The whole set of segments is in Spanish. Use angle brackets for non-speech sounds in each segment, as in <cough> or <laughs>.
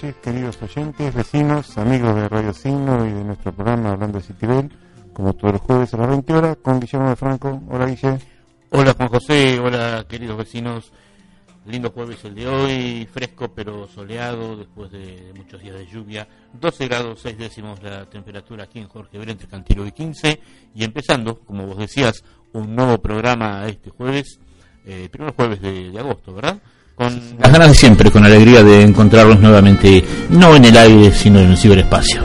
noches, queridos oyentes, vecinos, amigos de Radio Signo y de nuestro programa Hablando de Citibel, como todos los jueves a las 20 horas, con Guillermo de Franco. Hola, Guille. Hola, Juan José. Hola, queridos vecinos. Lindo jueves el de hoy, fresco pero soleado después de muchos días de lluvia. 12 grados 6 décimos la temperatura aquí en Jorge Ver entre Cantilo y 15. Y empezando, como vos decías, un nuevo programa este jueves, eh, primer jueves de, de agosto, ¿verdad? Con las ganas de siempre, con alegría de encontrarlos nuevamente, no en el aire, sino en el ciberespacio.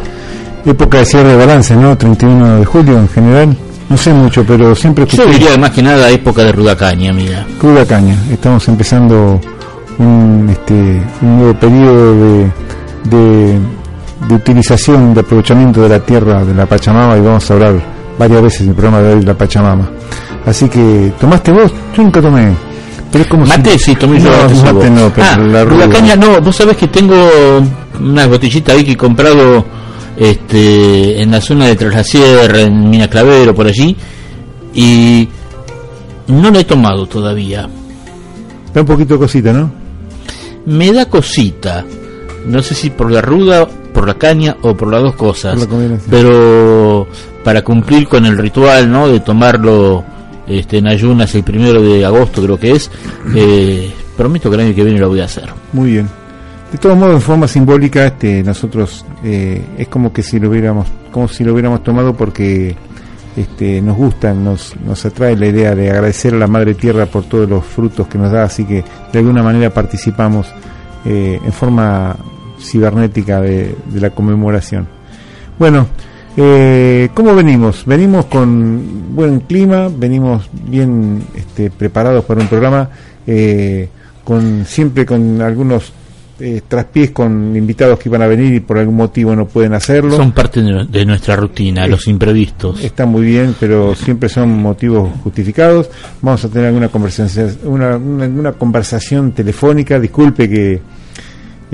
Época de cierre de balance, ¿no? 31 de julio en general. No sé mucho, pero siempre... Yo diría más que nada época de ruda caña, mira. Ruda caña. Estamos empezando un, este, un nuevo periodo de, de, de, utilización, de aprovechamiento de la tierra, de la Pachamama, y vamos a hablar varias veces en el programa de hoy de la Pachamama. Así que, ¿tomaste vos? Yo nunca tomé. Pero es como mate, si... sí, tomé yo. No, mate no, pero ah, la ruda caña no. Vos sabés que tengo una botellita ahí que he comprado este, en la zona de Tras la Sierra, en Mina Clavero, por allí, y no la he tomado todavía. Da un poquito de cosita, ¿no? Me da cosita. No sé si por la ruda, por la caña o por las dos cosas. Pero para cumplir con el ritual, ¿no? De tomarlo este, en ayunas el primero de agosto, creo que es. Eh, prometo que el año que viene lo voy a hacer. Muy bien. De todos modos, en forma simbólica, este, nosotros eh, es como que si lo hubiéramos, como si lo hubiéramos tomado porque este, nos gusta, nos, nos atrae la idea de agradecer a la Madre Tierra por todos los frutos que nos da, así que de alguna manera participamos eh, en forma cibernética de, de la conmemoración. Bueno, eh, ¿cómo venimos? Venimos con buen clima, venimos bien este, preparados para un programa, eh, con siempre con algunos eh, traspiés con invitados que iban a venir y por algún motivo no pueden hacerlo. Son parte de nuestra rutina, los imprevistos. Está muy bien, pero siempre son motivos justificados. Vamos a tener alguna conversación, una, una, conversación telefónica. Disculpe que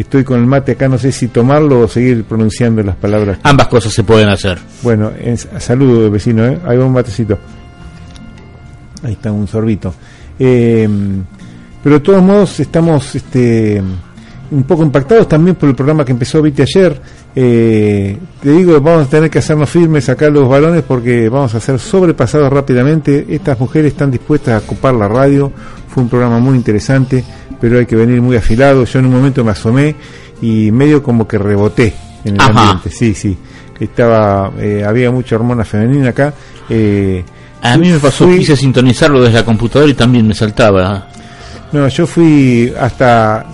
estoy con el mate acá, no sé si tomarlo o seguir pronunciando las palabras. Ambas cosas se pueden hacer. Bueno, saludo vecino, ¿eh? ahí va un matecito. Ahí está un sorbito. Eh, pero de todos modos estamos... este un poco impactados también por el programa que empezó Vite ayer. Eh, te digo, vamos a tener que hacernos firmes acá los balones porque vamos a ser sobrepasados rápidamente. Estas mujeres están dispuestas a ocupar la radio. Fue un programa muy interesante, pero hay que venir muy afilado. Yo en un momento me asomé y medio como que reboté en el ambiente. Sí, sí. Estaba, eh, había mucha hormona femenina acá. Eh, a mí me pasó, fui, quise sintonizarlo desde la computadora y también me saltaba. No, yo fui hasta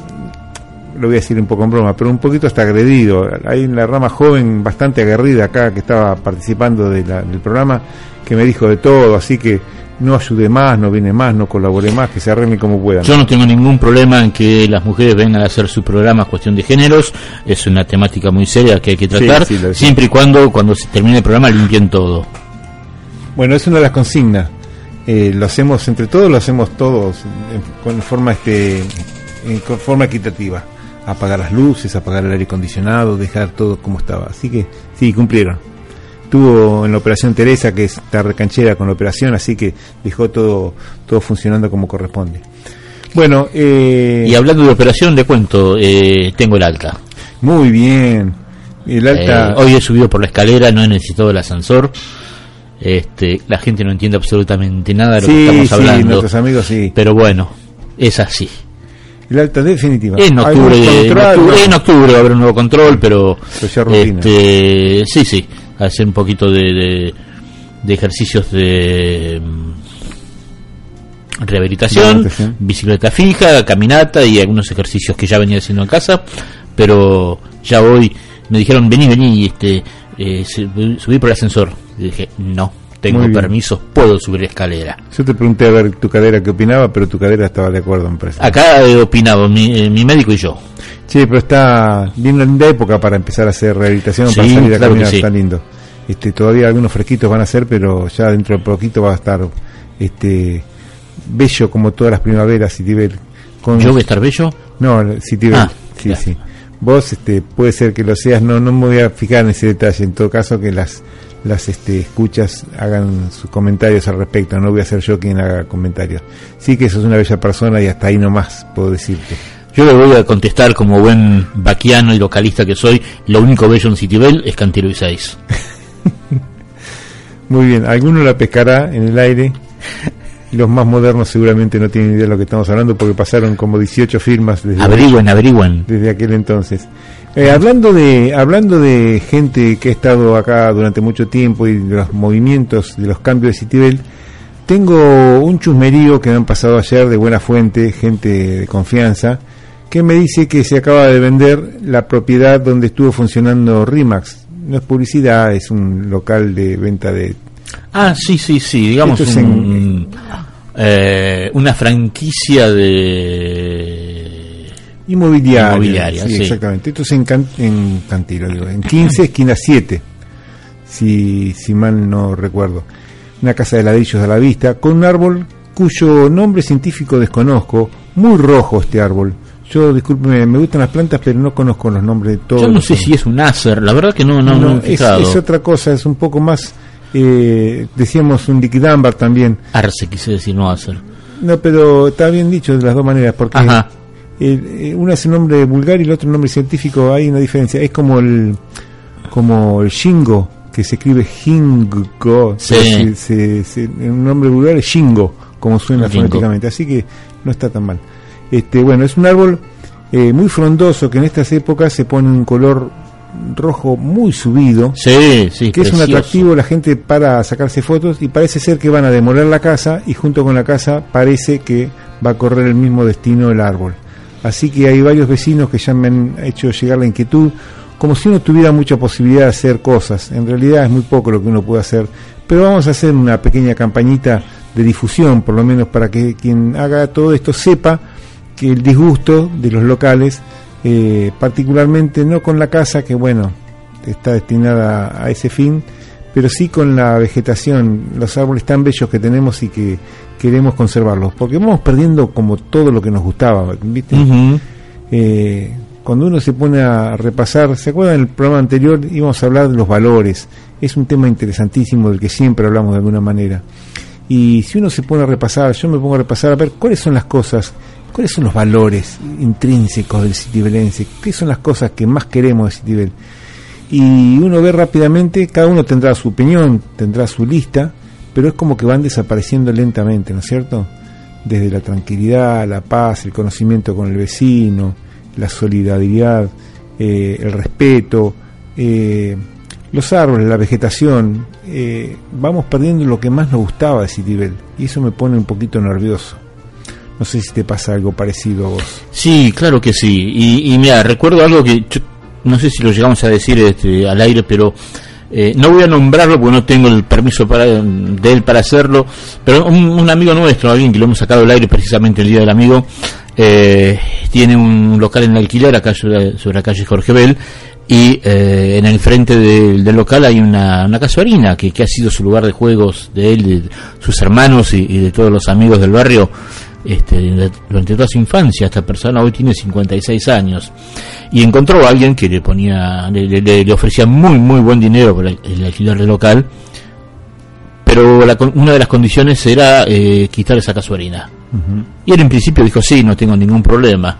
lo voy a decir un poco en broma, pero un poquito hasta agredido. Hay una rama joven bastante aguerrida acá que estaba participando de la, del programa que me dijo de todo, así que no ayude más, no viene más, no colabore más, que se arregle como puedan. Yo no tengo ningún problema en que las mujeres vengan a hacer su programa cuestión de géneros, es una temática muy seria que hay que tratar, sí, sí, siempre y cuando cuando se termine el programa limpien todo. Bueno, es una de las consignas. Eh, lo hacemos entre todos, lo hacemos todos en, con forma este en forma equitativa apagar las luces, apagar el aire acondicionado, dejar todo como estaba. Así que sí, cumplieron. Tuvo en la operación Teresa, que es la recanchera con la operación, así que dejó todo, todo funcionando como corresponde. Bueno, eh, y hablando de operación, le cuento, eh, tengo el alta. Muy bien. El alta. Eh, hoy he subido por la escalera, no he necesitado el ascensor. Este, la gente no entiende absolutamente nada de lo que estamos hablando. Sí, nuestros amigos sí. Pero bueno, es así. El alta definitiva. En octubre, en octubre, en octubre, va a haber un nuevo control, pero, este, sí, sí, hacer un poquito de, de, ejercicios de mm, rehabilitación, bicicleta fija, caminata y algunos ejercicios que ya venía haciendo en casa, pero ya hoy me dijeron, vení, vení, este, eh, subí por el ascensor. Y dije, no, tengo permiso, puedo subir escalera. Yo te pregunté a ver tu cadera qué opinaba, pero tu cadera estaba de acuerdo, en. Acá he opinado mi, eh, mi médico y yo. Sí, pero está bien linda época para empezar a hacer rehabilitación, para salir a caminar, está lindo. Este, todavía algunos fresquitos van a ser, pero ya dentro de poquito va a estar este bello como todas las primaveras, Citibel. Con... ¿Yo voy a estar bello? No, Citibel, ah, sí, sí. Vos este, puede ser que lo seas, no, no me voy a fijar en ese detalle, en todo caso que las las este, escuchas hagan sus comentarios al respecto, no voy a ser yo quien haga comentarios. Sí que sos una bella persona y hasta ahí nomás puedo decirte. Yo le voy a contestar como buen vaquiano y localista que soy, lo único bello en Citibel es Cantilo y 6. <laughs> Muy bien, alguno la pescará en el aire. Los más modernos seguramente no tienen idea de lo que estamos hablando porque pasaron como 18 firmas desde averigüen, averigüen. desde aquel entonces. Eh, hablando de hablando de gente que ha estado acá durante mucho tiempo y de los movimientos, de los cambios de Citibel, tengo un chusmerío que me han pasado ayer de buena fuente, gente de confianza, que me dice que se acaba de vender la propiedad donde estuvo funcionando RIMAX. No es publicidad, es un local de venta de... Ah, sí, sí, sí, digamos eh, una franquicia de... Inmobiliaria. sí, exactamente. Esto es en, en Cantilo, digo, en 15, esquina 7, si, si mal no recuerdo. Una casa de ladrillos a la vista, con un árbol cuyo nombre científico desconozco, muy rojo este árbol yo, discúlpeme, me gustan las plantas, pero no conozco los nombres de todos. Yo no sé si es un acer, la verdad que no, no, no, es, es, otra cosa, es un poco más, eh, decíamos un liquidambar también. Arce, quise decir, no acer. No, pero está bien dicho de las dos maneras, porque eh, uno es un nombre vulgar y el otro un nombre científico, hay una diferencia. Es como el, como el shingo, que se escribe jingo, sí. un nombre vulgar es shingo, como suena fonéticamente, así que no está tan mal. Este, bueno, es un árbol eh, muy frondoso que en estas épocas se pone un color rojo muy subido, sí, sí, que es un atractivo, la gente para sacarse fotos y parece ser que van a demoler la casa y junto con la casa parece que va a correr el mismo destino el árbol. Así que hay varios vecinos que ya me han hecho llegar la inquietud, como si uno tuviera mucha posibilidad de hacer cosas. En realidad es muy poco lo que uno puede hacer, pero vamos a hacer una pequeña campañita de difusión, por lo menos para que quien haga todo esto sepa que el disgusto de los locales, eh, particularmente no con la casa, que bueno, está destinada a ese fin, pero sí con la vegetación, los árboles tan bellos que tenemos y que queremos conservarlos, porque vamos perdiendo como todo lo que nos gustaba, ¿viste? Eh, cuando uno se pone a repasar, ¿se acuerdan en el programa anterior íbamos a hablar de los valores? Es un tema interesantísimo del que siempre hablamos de alguna manera. Y si uno se pone a repasar, yo me pongo a repasar a ver cuáles son las cosas ¿Cuáles son los valores intrínsecos del citibelense? ¿Qué son las cosas que más queremos de Citibel? Y uno ve rápidamente, cada uno tendrá su opinión, tendrá su lista, pero es como que van desapareciendo lentamente, ¿no es cierto? Desde la tranquilidad, la paz, el conocimiento con el vecino, la solidaridad, eh, el respeto, eh, los árboles, la vegetación, eh, vamos perdiendo lo que más nos gustaba de Citibel y eso me pone un poquito nervioso. No sé si te pasa algo parecido a vos. Sí, claro que sí. Y, y mira, recuerdo algo que no sé si lo llegamos a decir este, al aire, pero eh, no voy a nombrarlo porque no tengo el permiso para, de él para hacerlo. Pero un, amigo nuestro, alguien que lo hemos sacado al aire precisamente el día del amigo, eh, tiene un local en alquiler acá sobre, la calle Jorge Bell y eh, en el frente del local hay una, una casuarina que, que, ha sido su lugar de juegos de él, de sus hermanos y de todos los amigos del barrio este, durante toda su infancia. Esta persona hoy tiene 56 años y encontró a alguien que le ponía, le, ofrecía muy, muy buen dinero por el, alquiler del local, pero una de las condiciones era eh, quitar esa casuarina. Y él en principio dijo, sí, no tengo ningún problema.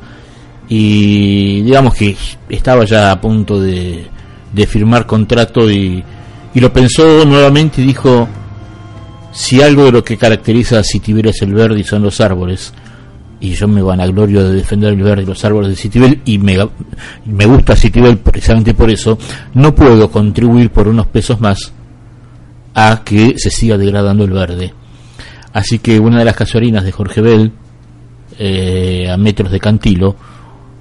Y digamos que estaba ya a punto de, de firmar contrato y, y lo pensó nuevamente y dijo, si algo de lo que caracteriza a Citibel es el verde y son los árboles, y yo me vanaglorio de defender el verde y los árboles de Citibel, y me, gusta Citibel precisamente por eso, no puedo contribuir por unos pesos más a que se siga degradando el verde. Así que una de las casuarinas de Jorge Bell, eh, a metros de Cantilo,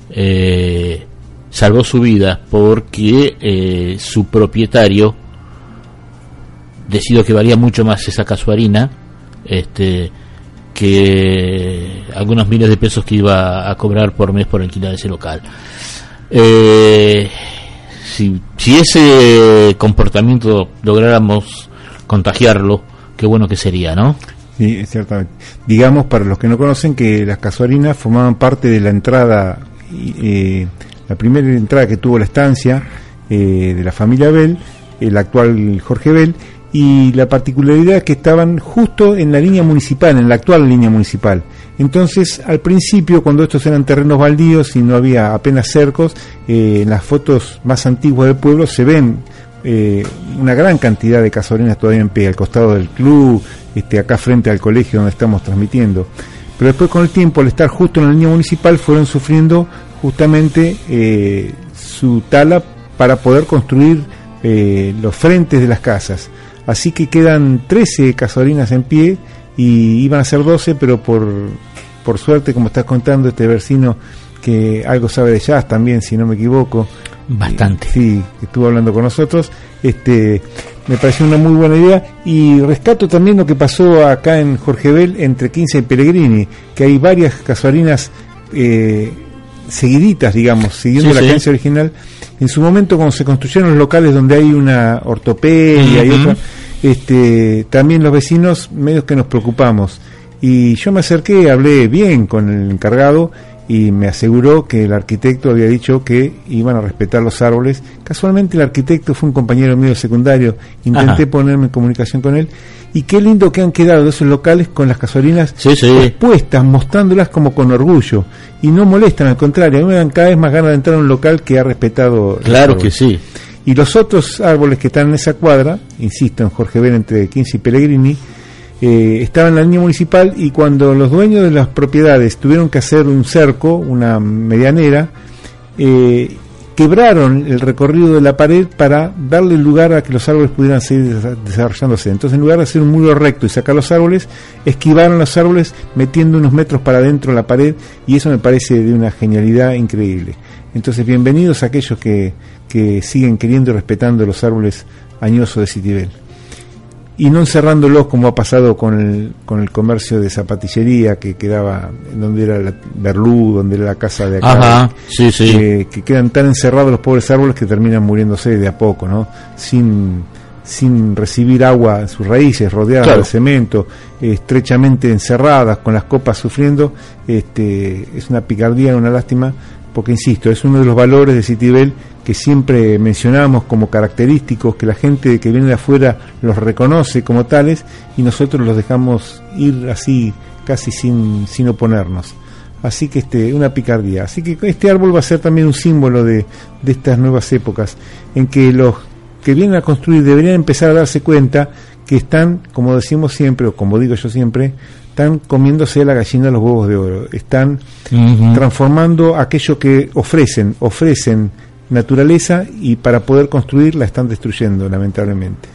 eh, salvó su vida porque eh, su propietario decido que valía mucho más esa casuarina este, que algunos miles de pesos que iba a cobrar por mes por alquilar ese local. Eh, si, ese comportamiento lográramos contagiarlo, qué bueno que sería, ¿no? Sí, ciertamente. Digamos, para los que no conocen, que las casuarinas formaban parte de la entrada, eh, la primera entrada que tuvo la estancia eh, de la familia Bell, el actual Jorge Bell, y la particularidad es que estaban justo en la línea municipal, en la actual línea municipal. Entonces, al principio, cuando estos eran terrenos baldíos y no había apenas cercos, eh, en las fotos más antiguas del pueblo se ven eh, una gran cantidad de casorinas todavía en pie, al costado del club, este, acá frente al colegio donde estamos transmitiendo. Pero después con el tiempo, al estar justo en la línea municipal, fueron sufriendo justamente eh, su tala para poder construir los frentes de las casas. Así que quedan 13 casorinas en pie y iban a ser 12, pero por, por suerte, como estás contando, este vecino que algo sabe de jazz también, si no me equivoco. Bastante. sí, estuvo hablando con nosotros. Este, me pareció una muy buena idea y rescato también lo que pasó acá en Jorge Bell entre 15 y Pellegrini, que hay varias casuarinas eh, seguiditas, digamos, siguiendo la sí. original. En su momento, cuando se construyeron los locales donde hay una ortopedia y otra, este, también los vecinos, medios que nos preocupamos. Y yo me acerqué, hablé bien con el encargado y me aseguró que el arquitecto había dicho que iban a respetar los árboles. Casualmente el arquitecto fue un compañero mío secundario, intenté ponerme en comunicación con él y qué lindo que han quedado esos locales con las casualinas expuestas, mostrándolas como con orgullo y no molestan, al contrario, a mí me dan cada vez más ganas de entrar a un local que ha respetado. Claro que sí. Y los otros árboles que están en esa cuadra, insisto, en Jorge Ben entre 15 y Pellegrini, eh, estaban en la línea municipal y cuando los dueños de las propiedades tuvieron que hacer un cerco, una medianera, eh, quebraron el recorrido de la pared para darle lugar a que los árboles pudieran seguir desarrollándose. Entonces, en lugar de hacer un muro recto y sacar los árboles, esquivaron los árboles metiendo unos metros para adentro de la pared y eso me parece de una genialidad increíble. Entonces, bienvenidos a aquellos que, que siguen queriendo y respetando los árboles añosos de Citibel. Y no encerrándolos como ha pasado con el, con el comercio de zapatillería que quedaba donde era la Berlú, donde era la casa de acá. sí, sí. Que, quedan tan encerrados los pobres árboles que terminan muriéndose de a poco, ¿no? Sin, sin recibir agua en sus raíces, rodeadas de cemento, estrechamente encerradas, con las copas sufriendo, este, es una picardía, una lástima, porque insisto, es uno de los valores de Citibel que siempre mencionamos como característicos, que la gente que viene de afuera los reconoce como tales y nosotros los dejamos ir así, casi sin, sin oponernos. Así que este, una picardía. Así que este árbol va a ser también un símbolo de, de estas nuevas épocas, en que los que vienen a construir deberían empezar a darse cuenta que están, como decimos siempre, o como digo yo siempre, están comiéndose la gallina los huevos de oro, están transformando aquello que ofrecen, ofrecen naturaleza y para poder construir la están destruyendo, lamentablemente.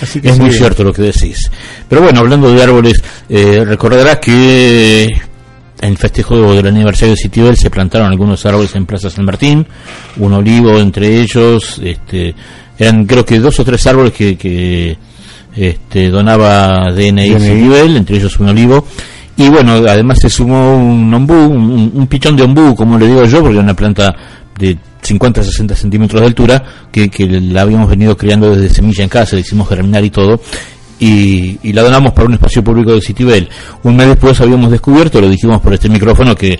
Así que es muy cierto lo que decís. Pero bueno, hablando de árboles, eh, recordarás que en el festejo del aniversario de Citibel se plantaron algunos árboles en Plaza San Martín, un olivo entre ellos, este, eran creo que dos o tres árboles que, que este, donaba DNI, DNI. Citibel, entre ellos un olivo. Y bueno, además se sumó un ombú, un, un pichón de ombú, como le digo yo, porque es una planta de 50 60 centímetros de altura, que, la habíamos venido criando desde semilla en casa, le hicimos germinar y todo, y, la donamos para un espacio público de Citibel. Un mes después habíamos descubierto, lo dijimos por este micrófono, que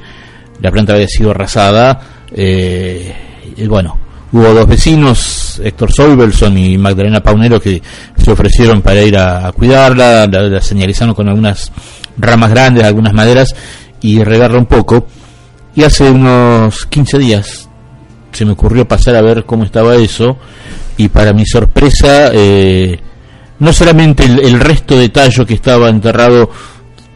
la planta había sido arrasada. Eh, y bueno, hubo dos vecinos, Héctor Solverson y Magdalena Paunero, que se ofrecieron para ir a, cuidarla, la, señalizaron con algunas ramas grandes, algunas maderas, y regarla un poco. Y hace unos 15 días se me ocurrió pasar a ver cómo estaba eso y para mi sorpresa eh, no solamente el, resto de tallo que estaba enterrado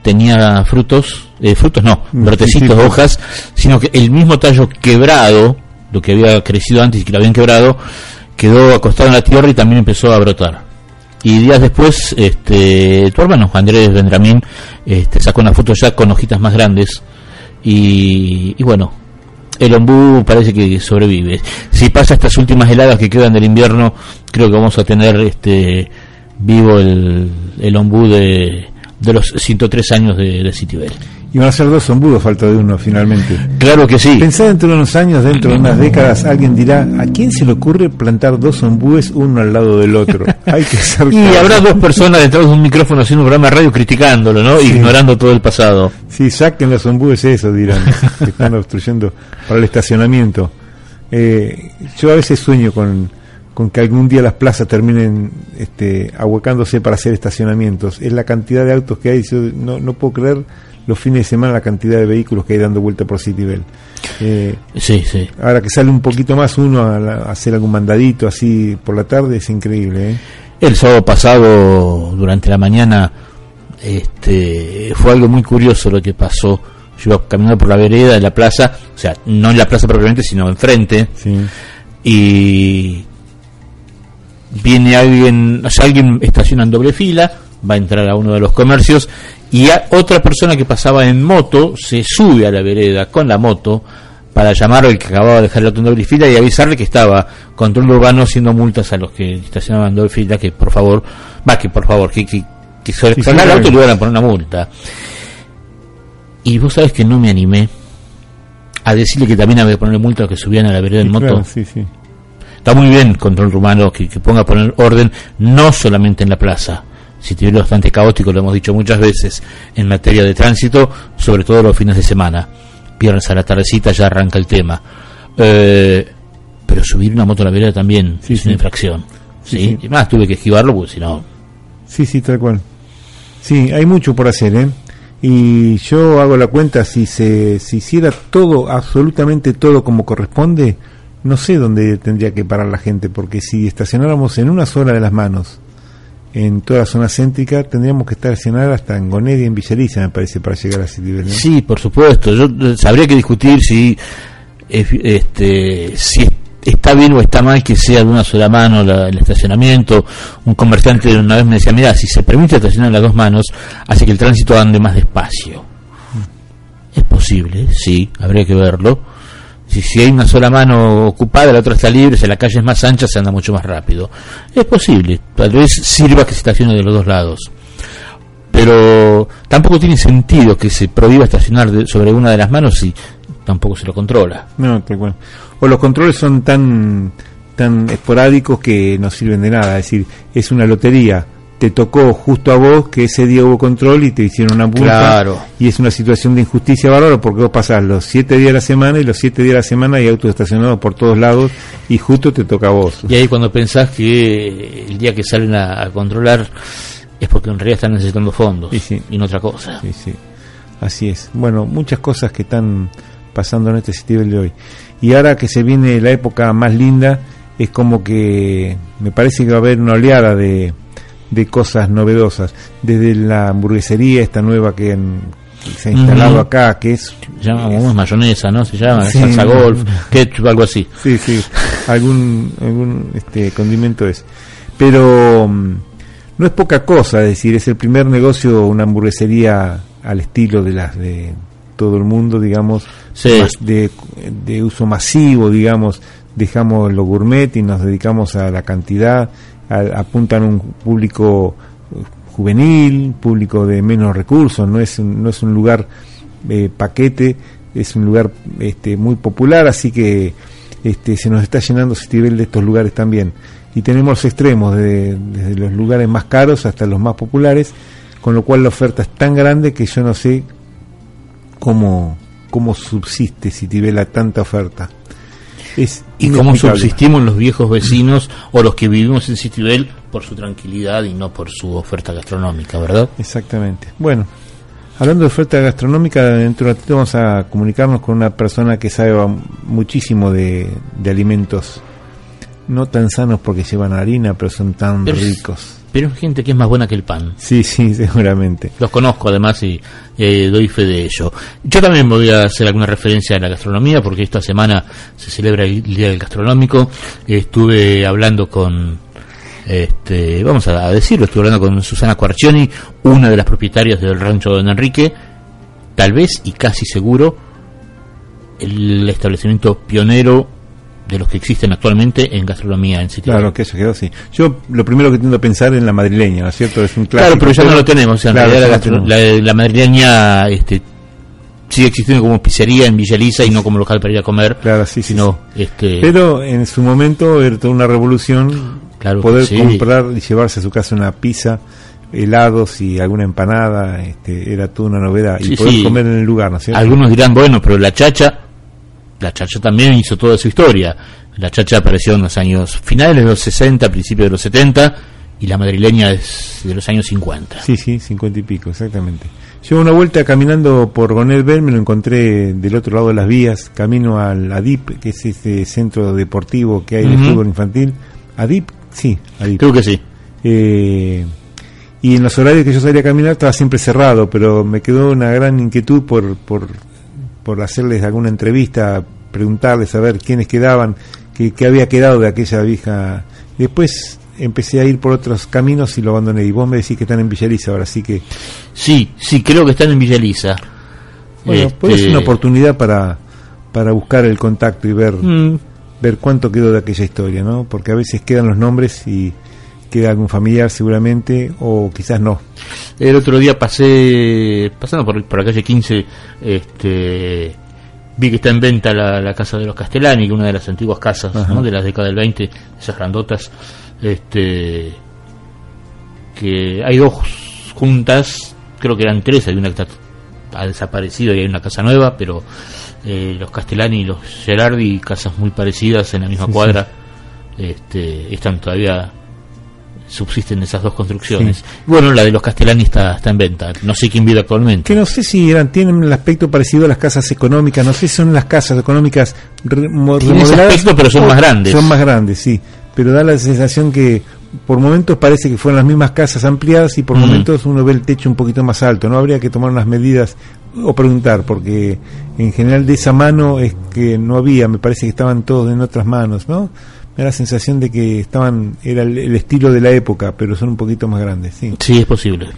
tenía frutos, eh, frutos no, mm, brotecitos, de hojas, sino que el mismo tallo quebrado, lo que había crecido antes y que lo habían quebrado, quedó acostado en la tierra y también empezó a brotar. Y días después, este, tu hermano Andrés Vendramín este, sacó una foto ya con hojitas más grandes y, y bueno, el ombú parece que sobrevive. Si pasa estas últimas heladas que quedan del invierno, creo que vamos a tener este vivo el, el ombú de, de los 103 años de, de. Y van a ser dos ombudos, falta de uno finalmente. Claro que sí. Pensá dentro de unos años, dentro de unas décadas, alguien dirá, ¿a quién se le ocurre plantar dos ombúes uno al lado del otro? <laughs> Hay que ser Y habrá dos personas detrás de un micrófono haciendo un programa de radio criticándolo, ¿no? Ignorando todo el pasado. Sí, saquen los ombúes eso, dirán, <laughs> que están obstruyendo para el estacionamiento. Eh, yo a veces sueño con, con que algún día las plazas terminen este, ahuecándose para hacer estacionamientos. Es la cantidad de autos que hay, no, no puedo creer los fines de semana la cantidad de vehículos que hay dando vuelta por Citibel. Eh, sí, sí. Ahora que sale un poquito más uno a, hacer algún mandadito así por la tarde, es increíble. ¿eh? El sábado pasado, durante la mañana, este, fue algo muy curioso lo que pasó. Yo iba caminando por la vereda de la plaza, o sea, no en la plaza propiamente, sino enfrente. Sí. Y viene alguien, o sea, alguien estaciona en doble fila, va a entrar a uno de los comercios y otra persona que pasaba en moto se sube a la vereda con la moto para llamar al que acababa de dejar el auto en doble fila y avisarle que estaba control urbano haciendo multas a los que estacionaban en doble fila, que por favor, va, que por favor, que, que, que el auto y le iban a poner una multa. Y vos sabes que no me animé a decirle que también había que ponerle multa a los que subían a la vereda en moto. sí, sí. Está muy bien control rumano que, que ponga a poner orden no solamente en la plaza, si tiene bastante caótico, lo hemos dicho muchas veces, en materia de tránsito, sobre todo los fines de semana. Viernes a la tardecita ya arranca el tema. Eh, pero subir una moto a la vereda también es una infracción. ¿sí? Y más tuve que esquivarlo porque si no... Sí, sí, tal cual. Sí, hay mucho por hacer, ¿eh? Y yo hago la cuenta, si se si hiciera todo, absolutamente todo como corresponde, no sé dónde tendría que parar la gente, porque si estacionáramos en una sola de las manos, en toda la zona céntrica, tendríamos que estar estacionar hasta en Goned y en Villaliza, me parece, para llegar a ese nivel. Sí, por supuesto. Yo eh, sabría que discutir si, este, si está bien o está mal que sea de una sola mano el estacionamiento. Un comerciante una vez me decía, mira, si se permite estacionar las dos manos, hace que el tránsito ande más despacio. Mm. Es posible, sí, habría que verlo si, si hay una sola mano ocupada, la otra está libre, si la calle es más ancha, se anda mucho más rápido. Es posible, tal vez sirva que se estacione de los dos lados. Pero tampoco tiene sentido que se prohíba estacionar sobre una de las manos si tampoco se lo controla. No, bueno. O los controles son tan tan esporádicos que no sirven de nada. Es decir, es una lotería te tocó justo a vos que ese día hubo control y te hicieron una. Claro. Y es una situación de injusticia bárbara porque vos pasás los siete días de la semana y los siete días de la semana hay autos estacionados por todos lados y justo te toca a vos. Y ahí cuando pensás que el día que salen a, controlar es porque en realidad están necesitando fondos y, no otra cosa. Sí, sí. Así es. Bueno, muchas cosas que están pasando en este nivel de hoy. Y ahora que se viene la época más linda, es como que me parece que va a haber una oleada de de cosas novedosas, desde la hamburguesería esta nueva que, se ha instalado acá, que es... Llamamos mayonesa, ¿no? Se llama salsa golf, ketchup, algo así. Sí, sí, algún, algún este, condimento es. Pero mm, no es poca cosa, es decir, es el primer negocio, una hamburguesería al estilo de las de todo el mundo, digamos, de, de uso masivo, digamos, dejamos lo gourmet y nos dedicamos a la cantidad apuntan a un público juvenil, público de menos recursos, no es un, no es un lugar eh, paquete, es un lugar este, muy popular, así que este, se nos está llenando ese nivel de estos lugares también. Y tenemos los extremos, desde los lugares más caros hasta los más populares, con lo cual la oferta es tan grande que yo no sé cómo, cómo subsiste Citibel tanta oferta y cómo subsistimos los viejos vecinos o los que vivimos en Citibel por su tranquilidad y no por su oferta gastronómica, ¿verdad? Exactamente. Bueno, hablando de oferta gastronómica, dentro de un ratito vamos a comunicarnos con una persona que sabe muchísimo de, alimentos no tan sanos porque llevan harina, pero son tan ricos. Pero es gente que es más buena que el pan. Sí, sí, <laughs> seguramente. Los conozco además y eh, doy fe de ello. Yo también voy a hacer alguna referencia a la gastronomía porque esta semana se celebra el Día del Gastronómico. Estuve hablando con, este, vamos a decirlo, estuve hablando con Susana Cuarcioni, una de las propietarias del rancho Don Enrique, tal vez y casi seguro el establecimiento pionero de los que existen actualmente en gastronomía en sitio. Claro, que eso quedó así. Yo lo primero que tengo que pensar es la madrileña, ¿no es cierto? Es un clásico. Claro, pero ya no lo tenemos. En realidad la, madrileña este, sigue existiendo como pizzería en Villa y no como local para ir a comer. Claro, sí, sino, Este... Pero en su momento era toda una revolución claro, poder comprar y llevarse a su casa una pizza helados y alguna empanada, este, era toda una novedad. y poder comer en el lugar, ¿no es cierto? Algunos dirán, bueno, pero la chacha la chacha también hizo toda su historia. La chacha apareció en los años finales de los 60, principios de los 70, y la madrileña es de los años 50. Sí, sí, 50 y pico, exactamente. Yo una vuelta caminando por Gonel Bell me lo encontré del otro lado de las vías, camino al ADIP, que es este centro deportivo que hay de fútbol infantil. ¿ADIP? Sí, ADIP. Creo que sí. Eh, y en los horarios que yo salía a caminar estaba siempre cerrado, pero me quedó una gran inquietud por, por, por hacerles alguna entrevista, preguntarles a ver quiénes quedaban, qué, qué había quedado de aquella vieja. Después empecé a ir por otros caminos y lo abandoné. Y vos me decís que están en Villaliza ahora, así que... Sí, sí, creo que están en Villaliza. Bueno, pues es una oportunidad para, para buscar el contacto y ver, mm. ver cuánto quedó de aquella historia, ¿no? Porque a veces quedan los nombres y queda algún familiar seguramente o quizás no. El otro día pasé, pasando por, por la calle 15, este, vi que está en venta la, casa de los Castellani, que una de las antiguas casas de las décadas del 20, esas grandotas, este, que hay dos juntas, creo que eran tres, hay una que ha desaparecido y hay una casa nueva, pero eh, los Castellani y los Gerardi, casas muy parecidas en la misma cuadra, Este, están todavía subsisten esas dos construcciones. Bueno, la de los Castellani está, en venta. No sé quién vive actualmente. Que no sé si eran, tienen el aspecto parecido a las casas económicas. No sé si son las casas económicas remodeladas. pero son más grandes. Son más grandes, sí. Pero da la sensación que por momentos parece que fueron las mismas casas ampliadas y por momentos uno ve el techo un poquito más alto. No habría que tomar unas medidas o preguntar, porque en general de esa mano es que no había, me parece que estaban todos en otras manos, ¿no? Me da la sensación de que estaban era el, estilo de la época, pero son un poquito más grandes. Sí, sí es posible.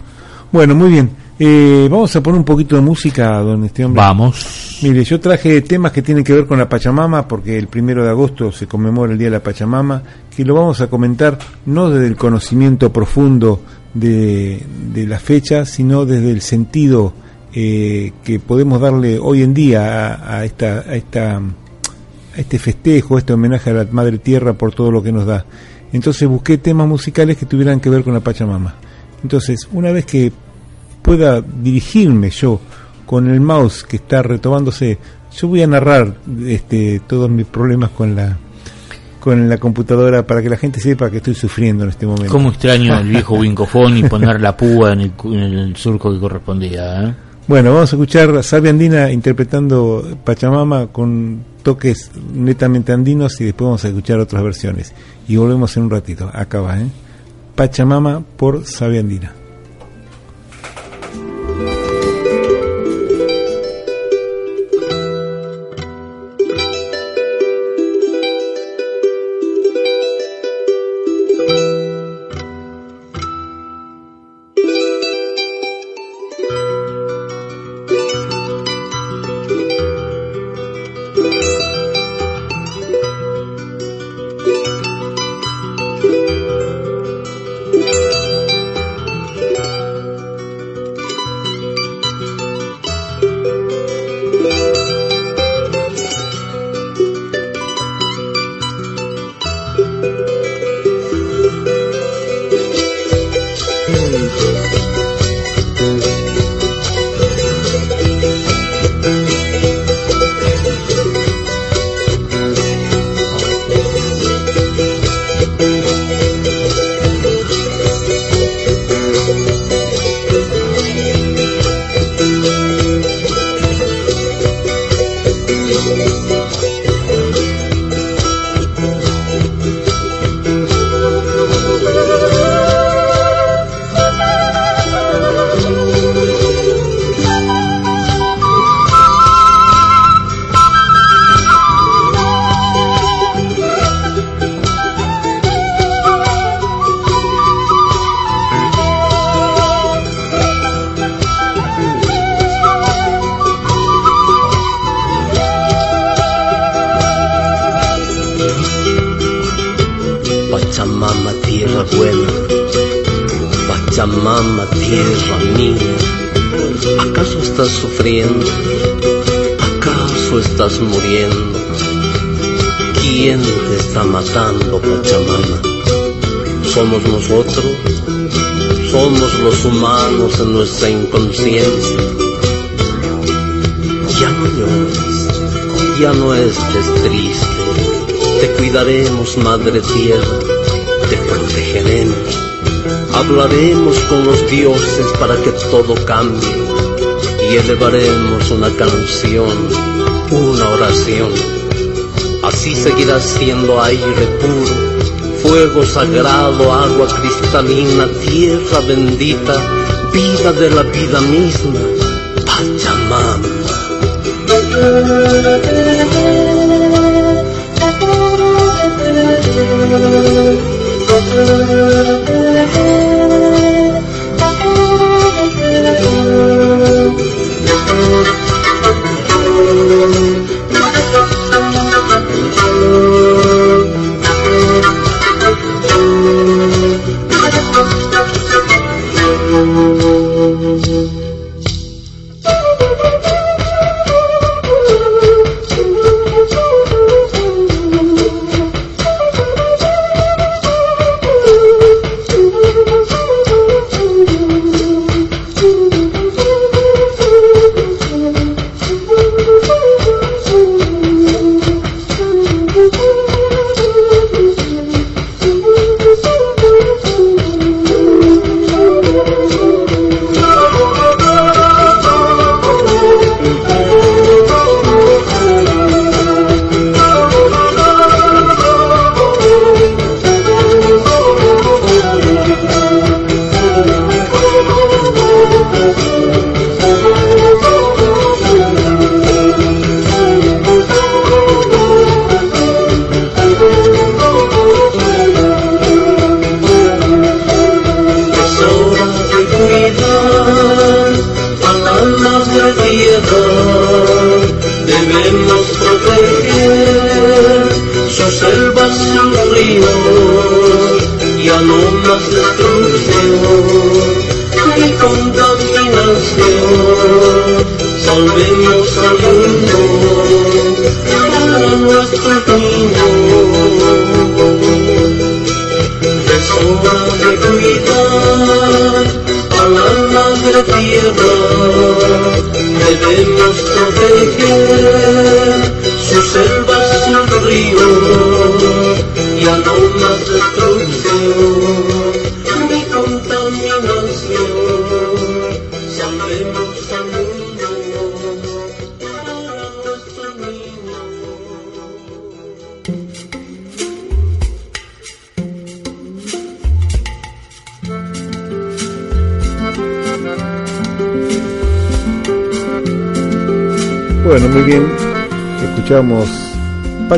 Bueno, muy bien. Eh, vamos a poner un poquito de música, don este hombre. Vamos. Mire, yo traje temas que tienen que ver con la Pachamama, porque el primero de agosto se conmemora el Día de la Pachamama, que lo vamos a comentar no desde el conocimiento profundo de, de la fecha, sino desde el sentido eh, que podemos darle hoy en día a, a esta, a esta este festejo, este homenaje a la Madre Tierra por todo lo que nos da. Entonces busqué temas musicales que tuvieran que ver con la Pachamama. Entonces, una vez que pueda dirigirme yo con el mouse que está retomándose, yo voy a narrar este, todos mis problemas con la con la computadora para que la gente sepa que estoy sufriendo en este momento. ¿Cómo extraño el viejo <laughs> Wincofón y poner la púa en el, surco que correspondía? ¿eh? Bueno, vamos a escuchar a Sabia Andina interpretando Pachamama con toques netamente andinos y después vamos a escuchar otras versiones. Y volvemos en un ratito. Acá va, ¿eh? Pachamama por Sabia Andina. Para que todo cambie y elevaremos una canción, una oración. Así seguirás siendo aire puro, fuego sagrado, agua cristalina, tierra bendita, vida de la vida misma, Pachamama.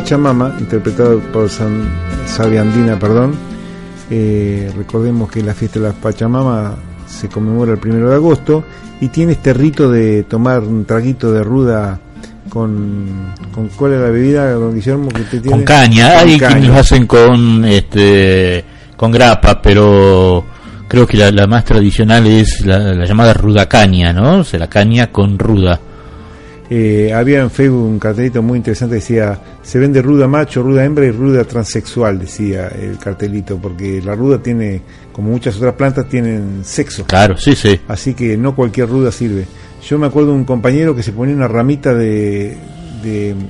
Pachamama, interpretado por San, Sabiandina, perdón. Eh, recordemos que la fiesta de la Pachamama se conmemora el primero de agosto y tiene este rito de tomar un traguito de ruda con, con cuál es la bebida, don Guillermo, que usted tiene. Con caña, hay quienes lo hacen con este con grapa, pero creo que la, más tradicional es la, la, llamada ruda caña, ¿no? O sea, la caña con ruda. Eh, había en Facebook un cartelito muy interesante, decía, se vende ruda macho, ruda hembra y ruda transexual, decía el cartelito, porque la ruda tiene, como muchas otras plantas, tienen sexo. Claro, sí, sí. Así que no cualquier ruda sirve. Yo me acuerdo de un compañero que se ponía una ramita de,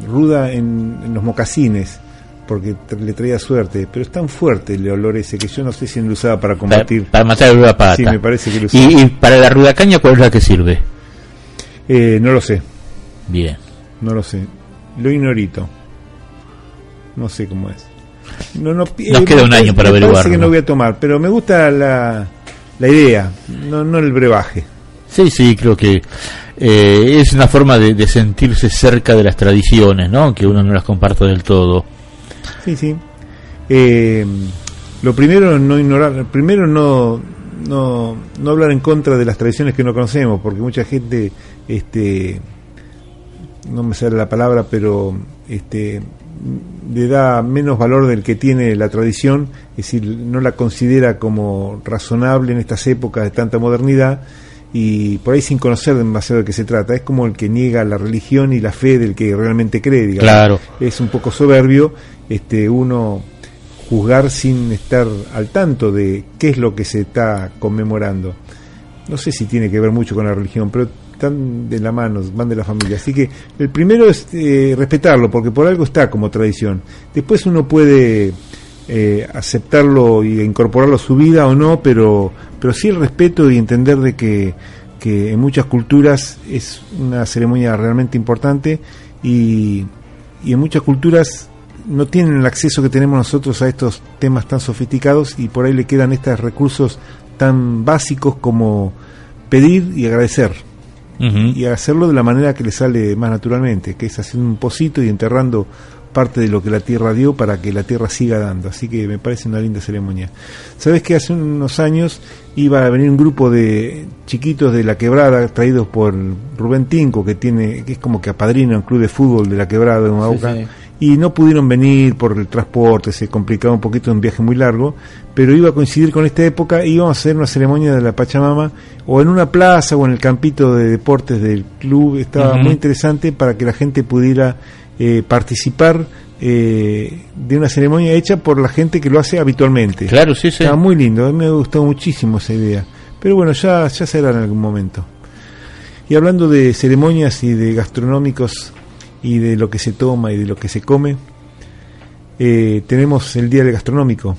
ruda en, los mocasines, porque le traía suerte, pero es tan fuerte el olor ese que yo no sé si lo usaba para combatir. Para, matar la ruda pata. Sí, me parece que lo usaba. ¿Y, para la ruda caña cuál es la que sirve? Eh, no lo sé. Bien. No lo sé. Lo ignorito. No sé cómo es. No, no, Nos queda un año para averiguar. Parece que no voy a tomar, pero me gusta la, la idea, no, no el brebaje. Sí, sí, creo que eh, es una forma de, sentirse cerca de las tradiciones, ¿no? Que uno no las comparte del todo. Sí, sí. Eh, lo primero no ignorar, primero no, no, no hablar en contra de las tradiciones que no conocemos, porque mucha gente este, no me sale la palabra, pero este, le da menos valor del que tiene la tradición, es decir, no la considera como razonable en estas épocas de tanta modernidad y por ahí sin conocer demasiado de qué se trata. Es como el que niega la religión y la fe del que realmente cree, digamos. Claro. Es un poco soberbio este, uno juzgar sin estar al tanto de qué es lo que se está conmemorando. No sé si tiene que ver mucho con la religión, pero están de la mano, van de la familia. Así que el primero es eh, respetarlo, porque por algo está como tradición. Después uno puede eh, aceptarlo y incorporarlo a su vida o no, pero, pero sí el respeto y entender de que, que en muchas culturas es una ceremonia realmente importante y, y en muchas culturas no tienen el acceso que tenemos nosotros a estos temas tan sofisticados y por ahí le quedan estos recursos tan básicos como pedir y agradecer. Y hacerlo de la manera que le sale más naturalmente, que es haciendo un pocito y enterrando parte de lo que la tierra dio para que la tierra siga dando. Así que me parece una linda ceremonia. Sabes que hace unos años iba a venir un grupo de chiquitos de la quebrada traídos por Rubén Tinco, que tiene que es como que apadrina un club de fútbol de la quebrada de Humauca y no pudieron venir por el transporte, se complicaba un poquito un viaje muy largo, pero iba a coincidir con esta época y íbamos a hacer una ceremonia de la Pachamama o en una plaza o en el campito de deportes del club, estaba muy interesante para que la gente pudiera eh, participar eh, de una ceremonia hecha por la gente que lo hace habitualmente. Claro, sí, sí. Estaba muy lindo, a mí me gustó muchísimo esa idea. Pero bueno, ya, ya será en algún momento. Y hablando de ceremonias y de gastronómicos, y de lo que se toma y de lo que se come. Eh, tenemos el Día del Gastronómico.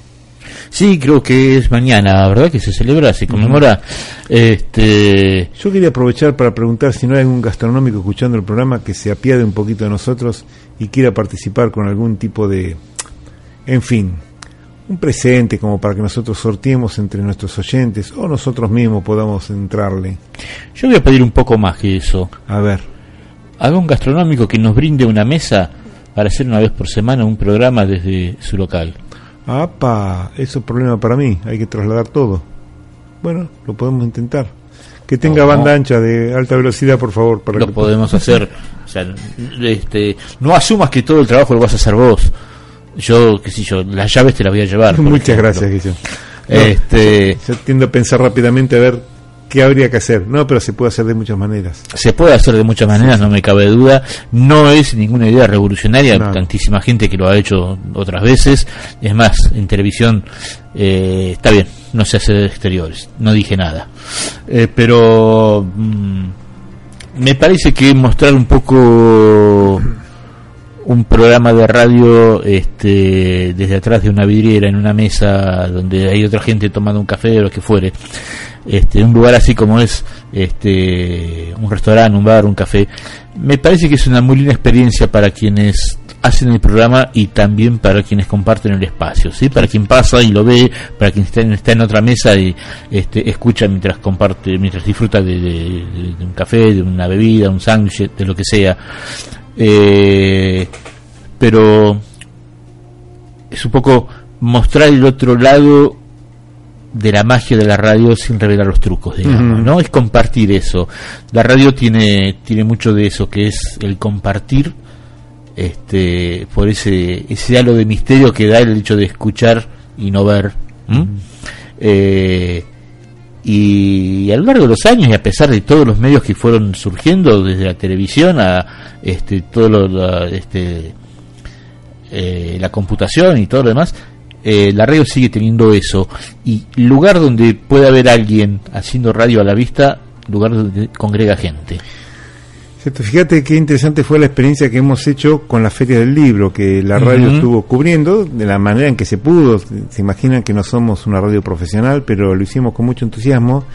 Sí, creo que es mañana, ¿verdad? Que se celebra, se conmemora. Este... Yo quería aprovechar para preguntar si no hay algún gastronómico escuchando el programa que se apiade un poquito de nosotros y quiera participar con algún tipo de, en fin, un presente como para que nosotros sorteemos entre nuestros oyentes o nosotros mismos podamos entrarle. Yo voy a pedir un poco más que eso. A ver haga un gastronómico que nos brinde una mesa para hacer una vez por semana un programa desde su local. ¡Apa! Eso es problema para mí, hay que trasladar todo. Bueno, lo podemos intentar. Que tenga banda ancha de alta velocidad, por favor. Para lo podemos <laughs> hacer. O sea, este, no asumas que todo el trabajo lo vas a hacer vos. Yo, qué sé yo, las llaves te las voy a llevar. Muchas gracias, Guillermo. este, yo tiendo a pensar rápidamente a ver ¿Qué habría que hacer? No, pero se puede hacer de muchas maneras. Se puede hacer de muchas maneras, no me cabe duda. No es ninguna idea revolucionaria, hay tantísima gente que lo ha hecho otras veces. Es más, en televisión eh, está bien, no se hace de exteriores, no dije nada. Eh, pero mm, me parece que mostrar un poco un programa de radio este, desde atrás de una vidriera en una mesa donde hay otra gente tomando un café o lo que fuere este, un lugar así como es este, un restaurante, un bar, un café, me parece que es una muy linda experiencia para quienes hacen el programa y también para quienes comparten el espacio, ¿sí? Para quien pasa y lo ve, para quien está en, está en otra mesa y este, escucha mientras comparte, mientras disfruta de, un café, de una bebida, un sándwich, de lo que sea. Eh, pero es un poco mostrar el otro lado de la magia de la radio sin revelar los trucos, digamos, ¿no? Es compartir eso. La radio tiene, tiene mucho de eso, que es el compartir, este, por ese, ese halo de misterio que da el hecho de escuchar y no ver. Eh, y, a lo largo de los años y a pesar de todos los medios que fueron surgiendo desde la televisión a este todo lo, este eh, la computación y todo lo demás eh, la radio sigue teniendo eso. Y lugar donde puede haber alguien haciendo radio a la vista, lugar donde congrega gente. Fíjate qué interesante fue la experiencia que hemos hecho con la Feria del Libro, que la radio estuvo cubriendo de la manera en que se pudo. Se imaginan que no somos una radio profesional, pero lo hicimos con mucho entusiasmo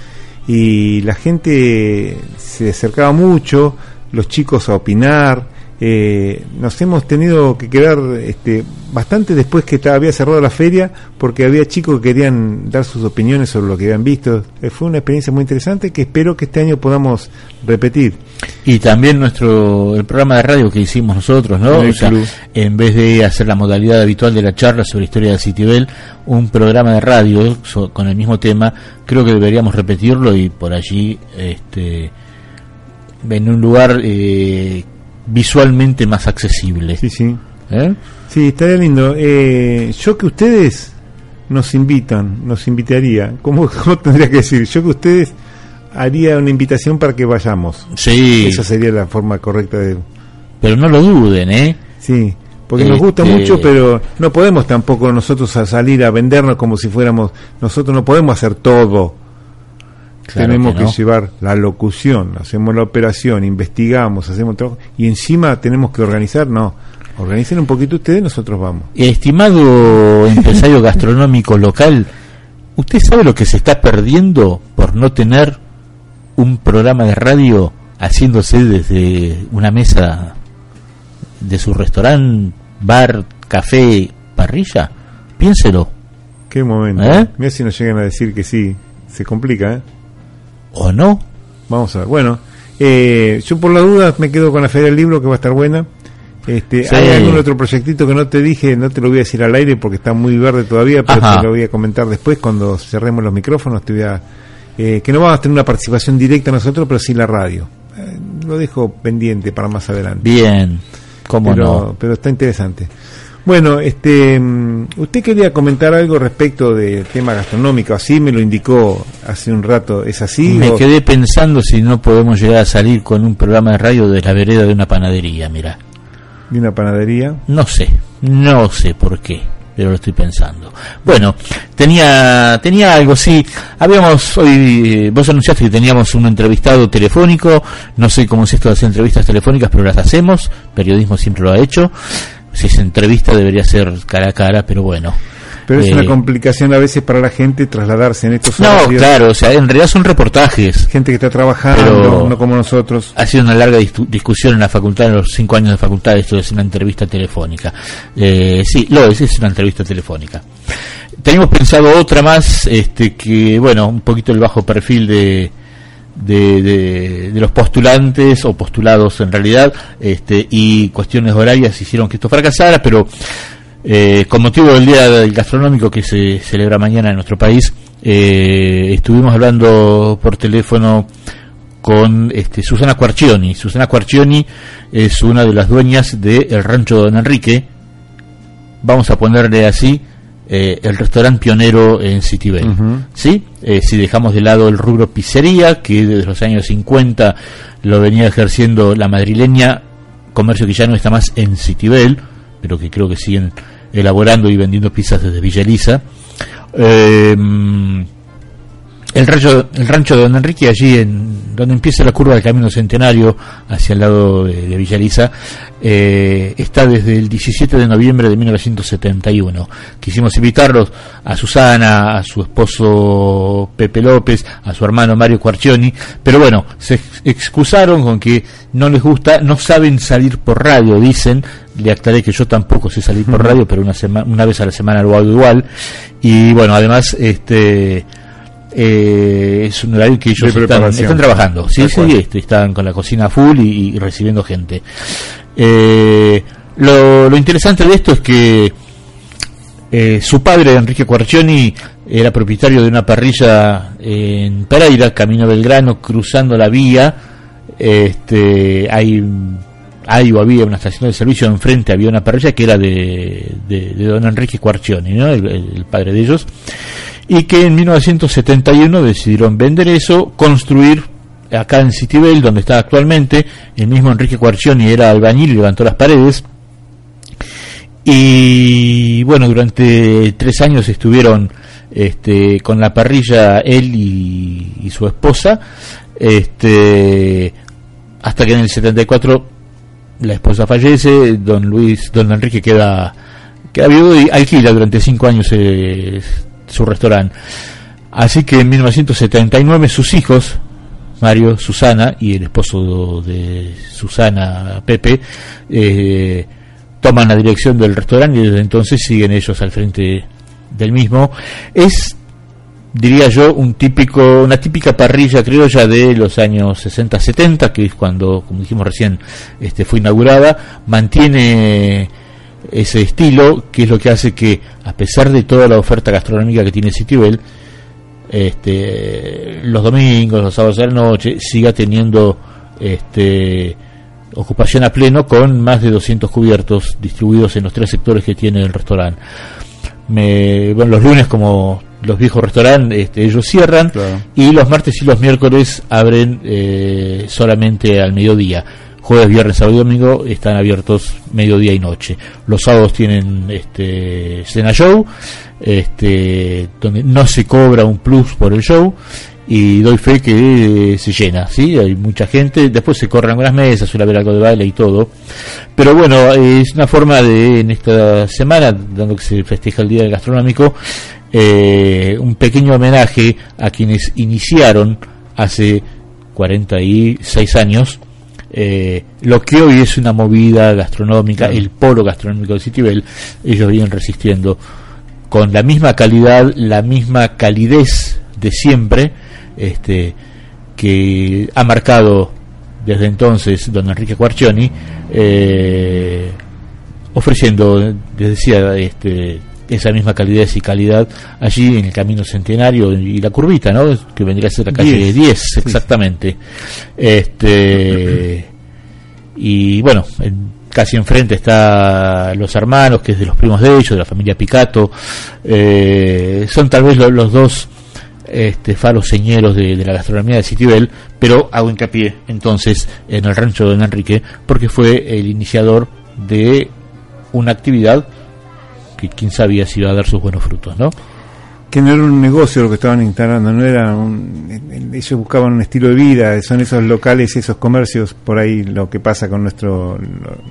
y la gente se acercaba mucho, los chicos a opinar, eh, nos hemos tenido que quedar este, bastante después que había cerrado la feria porque había chicos que querían dar sus opiniones sobre lo que habían visto. Eh, fue una experiencia muy interesante que espero que este año podamos repetir. Y también nuestro el programa de radio que hicimos nosotros, ¿no? en vez de hacer la modalidad habitual de la charla sobre historia del Citibel, un programa de radio con el mismo tema, creo que deberíamos repetirlo y por allí este en un lugar eh, visualmente más accesible. Sí, sí. ¿Eh? Sí, estaría lindo. Eh, yo que ustedes nos invitan, nos invitaría, ¿cómo, <laughs> ¿cómo, tendría que decir? Yo que ustedes haría una invitación para que vayamos. Sí. Esa sería la forma correcta de... Pero no lo duden, ¿eh? Sí, porque nos gusta este mucho, pero no podemos tampoco nosotros salir a vendernos como si fuéramos... Nosotros no podemos hacer todo tenemos que, llevar la locución, hacemos la operación, investigamos, hacemos trabajo y encima tenemos que organizar, no. Organicen un poquito ustedes, nosotros vamos. Estimado <laughs> empresario gastronómico local, ¿usted sabe lo que se está perdiendo por no tener un programa de radio haciéndose desde una mesa de su restaurante, bar, café, parrilla? Piénselo. Qué momento. ¿Eh? Mira si nos llegan a decir que sí. Se complica, ¿eh? ¿O no? Vamos a ver. Bueno, eh, yo por la duda me quedo con la Feria del Libro, que va a estar buena. Este, ¿Hay algún otro proyectito que no te dije? No te lo voy a decir al aire porque está muy verde todavía, pero te lo voy a comentar después cuando cerremos los micrófonos. Te voy a, eh, que no vamos a tener una participación directa nosotros, pero sí la radio. Eh, lo dejo pendiente para más adelante. Bien, cómo no. Pero está interesante. Bueno, este, mm, usted quería comentar algo respecto del tema gastronómico, así me lo indicó hace un rato, ¿es así? Me quedé pensando si no podemos llegar a salir con un programa de radio de la vereda de una panadería, mira. ¿De una panadería? No sé, no sé por qué, pero lo estoy pensando. Bueno, tenía tenía algo, sí, habíamos hoy, vos anunciaste que teníamos un entrevistado telefónico, no sé cómo es esto de hacer entrevistas telefónicas, pero las hacemos, periodismo siempre lo ha hecho si es entrevista debería ser cara a cara, pero bueno. Pero es una eh, complicación a veces para la gente trasladarse en estos No, claro, o sea, en realidad son reportajes. Gente que está trabajando, no como nosotros. Ha sido una larga discusión en la facultad, en los cinco años de facultad, esto es una entrevista telefónica. Eh, sí, lo es, es una entrevista telefónica. Tenemos pensado otra más, este que, bueno, un poquito el bajo perfil de, de, de, los postulantes o postulados en realidad este, y cuestiones horarias hicieron que esto fracasara, pero eh, con motivo del Día del Gastronómico que se celebra mañana en nuestro país, eh, estuvimos hablando por teléfono con este, Susana Quarcioni. Susana Quarcioni es una de las dueñas del rancho Don Enrique, vamos a ponerle así, eh, el restaurante pionero en Citibel. ¿sí? Eh, si dejamos de lado el rubro pizzería, que desde los años 50 lo venía ejerciendo la madrileña, comercio que ya no está más en Citibel, pero que creo que siguen elaborando y vendiendo pizzas desde Villa Elisa. Eh, el rancho, el rancho de Don Enrique, allí en donde empieza la curva del Camino Centenario, hacia el lado de, de Villa eh, está desde el 17 de noviembre de 1971. Quisimos invitarlos a Susana, a su esposo Pepe López, a su hermano Mario Cuarcioni, pero bueno, se excusaron con que no les gusta, no saben salir por radio, dicen, le aclaré que yo tampoco sé salir por radio, pero una, una vez a la semana lo hago igual, y bueno, además, este eh, es un horario que ellos están, trabajando, sí, sí, este, están con la cocina full y, recibiendo gente. Eh, lo, interesante de esto es que eh, su padre, Enrique Cuarcioni, era propietario de una parrilla en Pereira, camino Belgrano, cruzando la vía. Este, hay, hay o había una estación de servicio enfrente, había una parrilla que era de, de, don Enrique Cuarcioni, ¿no? el padre de ellos y que en 1971 decidieron vender eso, construir acá en Citibel, donde está actualmente, el mismo Enrique Cuarcioni era albañil y levantó las paredes. Y bueno, durante tres años estuvieron este, con la parrilla él y, su esposa, este, hasta que en el 74 la esposa fallece, don Luis, don Enrique queda, queda viudo y alquila durante cinco años eh, su restaurante. Así que en 1979 sus hijos, Mario, Susana y el esposo de Susana, Pepe, eh, toman la dirección del restaurante y desde entonces siguen ellos al frente del mismo. Es, diría yo, un típico, una típica parrilla criolla de los años 60-70, que es cuando, como dijimos recién, este, fue inaugurada. Mantiene ese estilo, que es lo que hace que, a pesar de toda la oferta gastronómica que tiene Citibel, este, los domingos, los sábados de la noche, siga teniendo este, ocupación a pleno con más de 200 cubiertos distribuidos en los tres sectores que tiene el restaurante. bueno, los lunes, como los viejos restaurantes, este, ellos cierran y los martes y los miércoles abren eh, solamente al mediodía jueves, viernes, sábado y domingo están abiertos mediodía y noche. Los sábados tienen este cena show, este donde no se cobra un plus por el show y doy fe que se llena, ¿sí? Hay mucha gente, después se corren algunas mesas, suele haber algo de baile y todo. Pero bueno, es una forma de, en esta semana, dando que se festeja el Día del Gastronómico, eh, un pequeño homenaje a quienes iniciaron hace 46 años eh, lo que hoy es una movida gastronómica, el polo gastronómico de Citibel, ellos vienen resistiendo con la misma calidad, la misma calidez de siempre, este, que ha marcado desde entonces don Enrique Cuarcioni, eh, ofreciendo, les decía, este, esa misma calidez y calidad allí en el Camino Centenario y la curvita, ¿no? Que vendría a ser la calle 10, exactamente. Este y bueno, casi enfrente está Los Hermanos, que es de los primos de ellos, de la familia Picato. Eh, son tal vez los dos este, faros señeros de, la gastronomía de Citibel, pero hago hincapié entonces en el rancho de Don Enrique, porque fue el iniciador de una actividad que quién sabía si iba a dar sus buenos frutos, ¿no? Que no era un negocio lo que estaban instalando, no era un, ellos buscaban un estilo de vida, son esos locales, esos comercios, por ahí lo que pasa con nuestro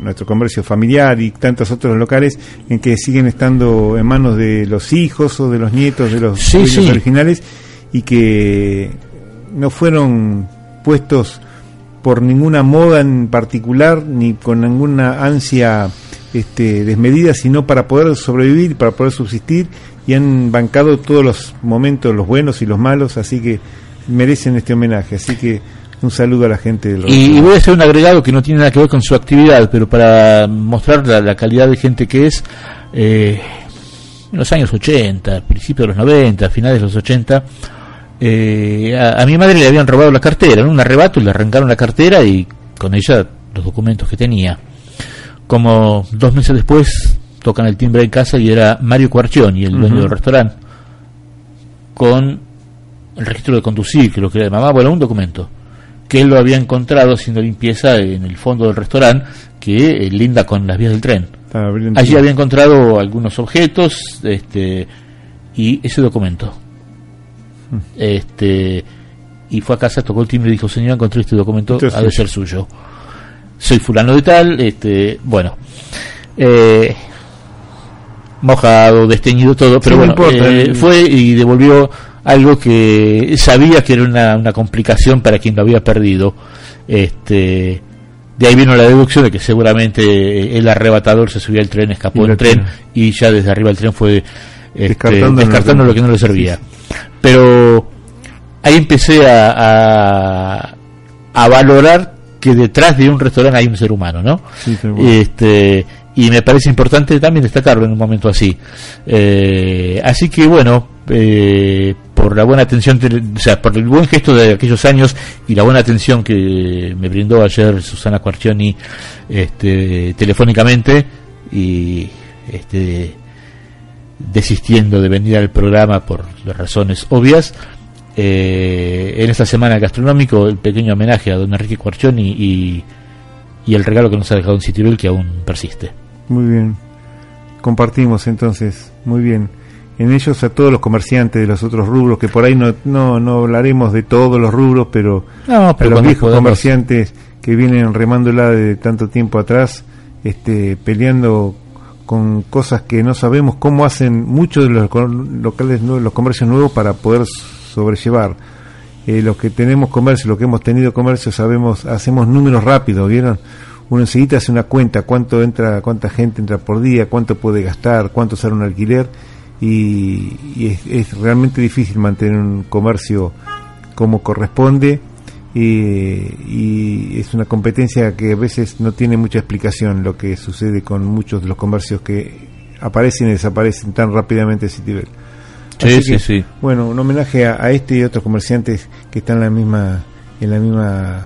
nuestro comercio familiar y tantos otros locales en que siguen estando en manos de los hijos o de los nietos de los originales y que no fueron puestos por ninguna moda en particular ni con ninguna ansia este, desmedida, sino para poder sobrevivir, para poder subsistir y han bancado todos los momentos, los buenos y los malos, así que merecen este homenaje. Así que un saludo a la gente del y, y, voy a hacer un agregado que no tiene nada que ver con su actividad, pero para mostrar la, calidad de gente que es, eh, en los años 80, principios de los 90, finales de los 80, eh, a, mi madre le habían robado la cartera, en un arrebato le arrancaron la cartera y con ella los documentos que tenía. Como dos meses después tocan el timbre en casa y era Mario Cuarcioni, el dueño del restaurante, con el registro de conducir, que lo que era de mamá, bueno, un documento, que él lo había encontrado haciendo limpieza en el fondo del restaurante, que eh, linda con las vías del tren. Allí había encontrado algunos objetos este, y ese documento. Mm. Este, y fue a casa, tocó el timbre y dijo, señor, encontré este documento, ha de ser suyo. Soy fulano de tal, este, bueno. Eh, mojado, desteñido, todo, pero bueno, eh, fue y devolvió algo que sabía que era una, una, complicación para quien lo había perdido. Este, de ahí vino la deducción de que seguramente el arrebatador se subió al tren, escapó del tren y ya desde arriba el tren fue este, descartando, lo que no le servía. Pero ahí empecé a, a, a, valorar que detrás de un restaurante hay un ser humano, ¿no? este, y me parece importante también destacarlo en un momento así. Eh, así que bueno, eh, por la buena atención, o sea, por el buen gesto de aquellos años y la buena atención que me brindó ayer Susana Quarcioni este, telefónicamente y este, desistiendo de venir al programa por las razones obvias. Eh, en esta semana gastronómico el pequeño homenaje a don Enrique Quarcioni y, y el regalo que nos ha dejado en Citibel que aún persiste. Muy bien. Compartimos entonces. Muy bien. En ellos a todos los comerciantes de los otros rubros, que por ahí no, no, no hablaremos de todos los rubros, pero, a los viejos comerciantes que vienen remándola de tanto tiempo atrás, este, peleando con cosas que no sabemos cómo hacen muchos de los locales los comercios nuevos para poder sobrellevar. Eh, los que tenemos comercio, los que hemos tenido comercio, sabemos, hacemos números rápidos, ¿vieron? uno enseguida hace una cuenta, cuánto entra, cuánta gente entra por día, cuánto puede gastar, cuánto sale un alquiler y, es, realmente difícil mantener un comercio como corresponde y, es una competencia que a veces no tiene mucha explicación lo que sucede con muchos de los comercios que aparecen y desaparecen tan rápidamente en Citibel. Sí, sí, sí. Bueno, un homenaje a, a, este y otros comerciantes que están en la misma en la misma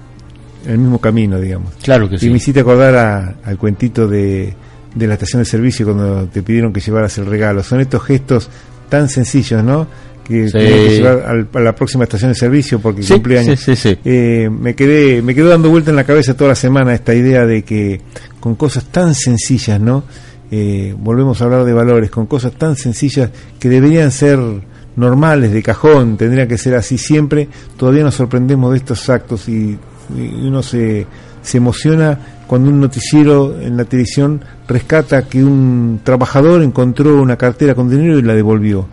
el mismo camino, digamos. Claro que sí. Y me hiciste acordar al cuentito de, de la estación de servicio cuando te pidieron que llevaras el regalo. Son estos gestos tan sencillos, ¿no? Que que llevar a la próxima estación de servicio porque sí, cumpleaños. Sí, eh, me quedé me quedó dando vuelta en la cabeza toda la semana esta idea de que con cosas tan sencillas, ¿no? Eh, volvemos a hablar de valores, con cosas tan sencillas que deberían ser normales, de cajón, tendría que ser así siempre, todavía nos sorprendemos de estos actos y, uno se, se emociona cuando un noticiero en la televisión rescata que un trabajador encontró una cartera con dinero y la devolvió,